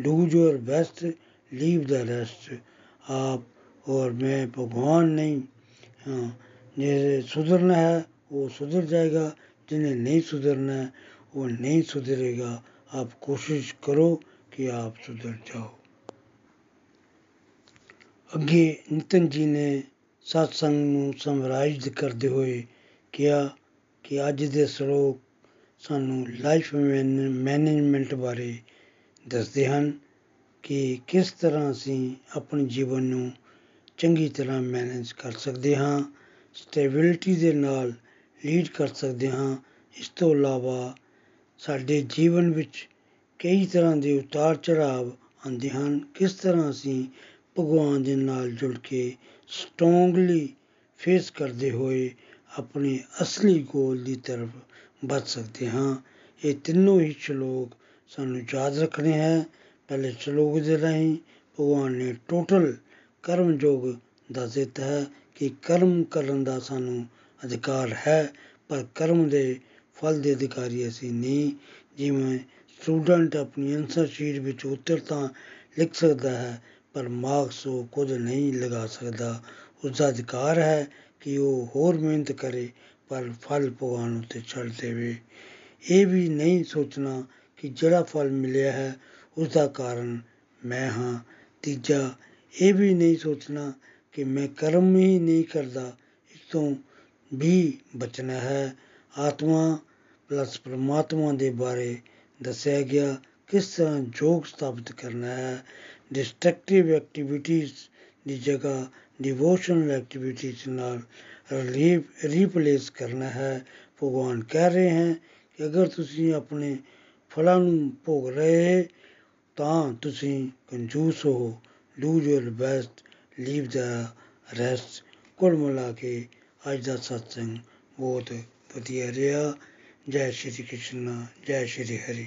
Do your best leave the rest ਆਪ ਔਰ ਮੈਂ ਭਗਵਾਨ ਨਹੀਂ। ਹਾਂ ਜੇ ਸੁਧਰਨਾ ਹੈ, ਉਹ ਸੁਧਰ ਜਾਏਗਾ। ਜਿਹਨੇ ਨਹੀਂ ਸੁਧਰਨਾ ਹੈ, ਉਹ ਨਹੀਂ ਸੁਧਰੇਗਾ। ਆਪ ਕੋਸ਼ਿਸ਼ ਕਰੋ ਕਿ ਆਪ ਸੁਧਰ ਜਾਓ। ਅੱਗੇ ਨਿਤਨ ਜੀ ਨੇ ਸਤਸੰਗ ਨੂੰ ਸਮਰਾਈਜ਼ ਕਰਦੇ ਹੋਏ ਕਿਹਾ ਕਿ ਅੱਜ ਦੇ ਸ਼ਲੋਕ ਸਾਨੂੰ ਲਾਈਫ ਮੈਨੇਜਮੈਂਟ ਬਾਰੇ ਦੱਸਦੇ ਹਨ ਕਿ ਕਿਸ ਤਰ੍ਹਾਂ ਅਸੀਂ ਆਪਣੇ ਜੀਵਨ ਨੂੰ ਚੰਗੀ ਤਰ੍ਹਾਂ ਮੈਨੇਜ ਕਰ ਸਕਦੇ ਹਾਂ। ਸਟੇਬਿਲਿਟੀ ਦੇ ਨਾਲ ਲੀਡ ਕਰ ਸਕਦੇ ਹਾਂ। ਇਸ ਤੋਂ ਇਲਾਵਾ ਸਾਡੇ ਜੀਵਨ ਵਿੱਚ ਕਈ ਤਰ੍ਹਾਂ ਦੇ ਉਤਾਰ ਚੜਾਵ ਆਉਂਦੇ ਹਨ। ਕਿਸ ਤਰ੍ਹਾਂ ਅਸੀਂ ਭਗਵਾਨ ਦੇ ਨਾਲ ਜੁੜ ਕੇ ਸਟਰੋਂਗਲੀ ਫੇਸ ਕਰਦੇ ਹੋਏ ਆਪਣੇ ਅਸਲੀ ਗੋਲ ਦੀ ਤਰਫ ਵੱਧ ਸਕਦੇ ਹਾਂ। ਇਹ ਤਿੰਨੋਂ ਹੀ ਸ਼ਲੋਕ ਸਾਨੂੰ ਯਾਦ ਰੱਖਣੇ ਹੈ। ਪਹਿਲੇ ਸ਼ਲੋਕ ਦੇ ਰਾਹੀਂ ਭਗਵਾਨ ਨੇ ਟੋਟਲ ਕਰਮ ਯੋਗ ਦੱਸ ਦਿੱਤਾ ਹੈ। ਕਿ ਕਰਮ ਕਰਨ ਦਾ ਸਾਨੂੰ ਅਧਿਕਾਰ ਹੈ, ਪਰ ਕਰਮ ਦੇ ਫਲ ਦੇ ਅਧਿਕਾਰੀ ਅਸੀਂ ਨਹੀਂ। ਜਿਵੇਂ ਸਟੂਡੈਂਟ ਆਪਣੀ ਆਨਸਰ ਸ਼ੀਟ ਵਿੱਚ ਉੱਤਰ ਤਾਂ ਲਿਖ ਸਕਦਾ ਹੈ, ਪਰ ਮਾਰਕਸ ਉਹ ਖੁਦ ਨਹੀਂ ਲਗਾ ਸਕਦਾ। ਉਸ ਦਾ ਅਧਿਕਾਰ ਹੈ ਕਿ ਉਹ ਹੋਰ ਮਿਹਨਤ ਕਰੇ, ਪਰ ਫਲ ਭਗਵਾਨ ਉੱਤੇ ਛੱਡ ਦੇਵੇ। ਇਹ ਵੀ ਨਹੀਂ ਸੋਚਣਾ ਕਿ ਜਿਹੜਾ ਫਲ ਮਿਲਿਆ ਹੈ ਉਸ ਦਾ ਕਾਰਨ ਮੈਂ ਹਾਂ। ਤੀਜਾ, ਇਹ ਵੀ ਨਹੀਂ ਸੋਚਣਾ ਕਿ ਮੈਂ ਕਰਮ ਹੀ ਨਹੀਂ ਕਰਦਾ ਇਸ ਤੋਂ ਵੀ ਬਚਣਾ ਹੈ ਆਤਮਾ ਪਲਸ ਪਰਮਾਤਮਾ ਦੇ ਬਾਰੇ ਦੱਸਿਆ ਗਿਆ ਕਿਸ ਤਰ੍ਹਾਂ ਯੋਗ ਸਥਾਪਿਤ ਕਰਨਾ ਹੈ ਡਿਸਟਰਕਟਿਵ ਐਕਟੀਵਿਟੀਜ਼ ਦੀ ਜਗ੍ਹਾ ਡਿਵੋਸ਼ਨਲ ਐਕਟੀਵਿਟੀਜ਼ ਨਾਲ ਰੀਪਲੇਸ ਕਰਨਾ ਹੈ ਭਗਵਾਨ ਕਹਿ ਰਹੇ ਹਨ ਕਿ ਅਗਰ ਤੁਸੀਂ ਆਪਣੇ ਫਲਾਂ ਨੂੰ ਭੋਗ ਰਹੇ ਤਾਂ ਤੁਸੀਂ ਕੰਜੂਸ ਹੋ do your best leave the rest ਕੁੱਲ ਮਿਲਾ ਕੇ ਅੱਜ ਦਾ ਸਤਸੰਗ ਬਹੁਤ ਵਧੀਆ ਰਿਹਾ। ਜੈ ਸ਼੍ਰੀ ਕ੍ਰਿਸ਼ਨ, ਜੈ ਸ਼੍ਰੀ ਹਰੀ।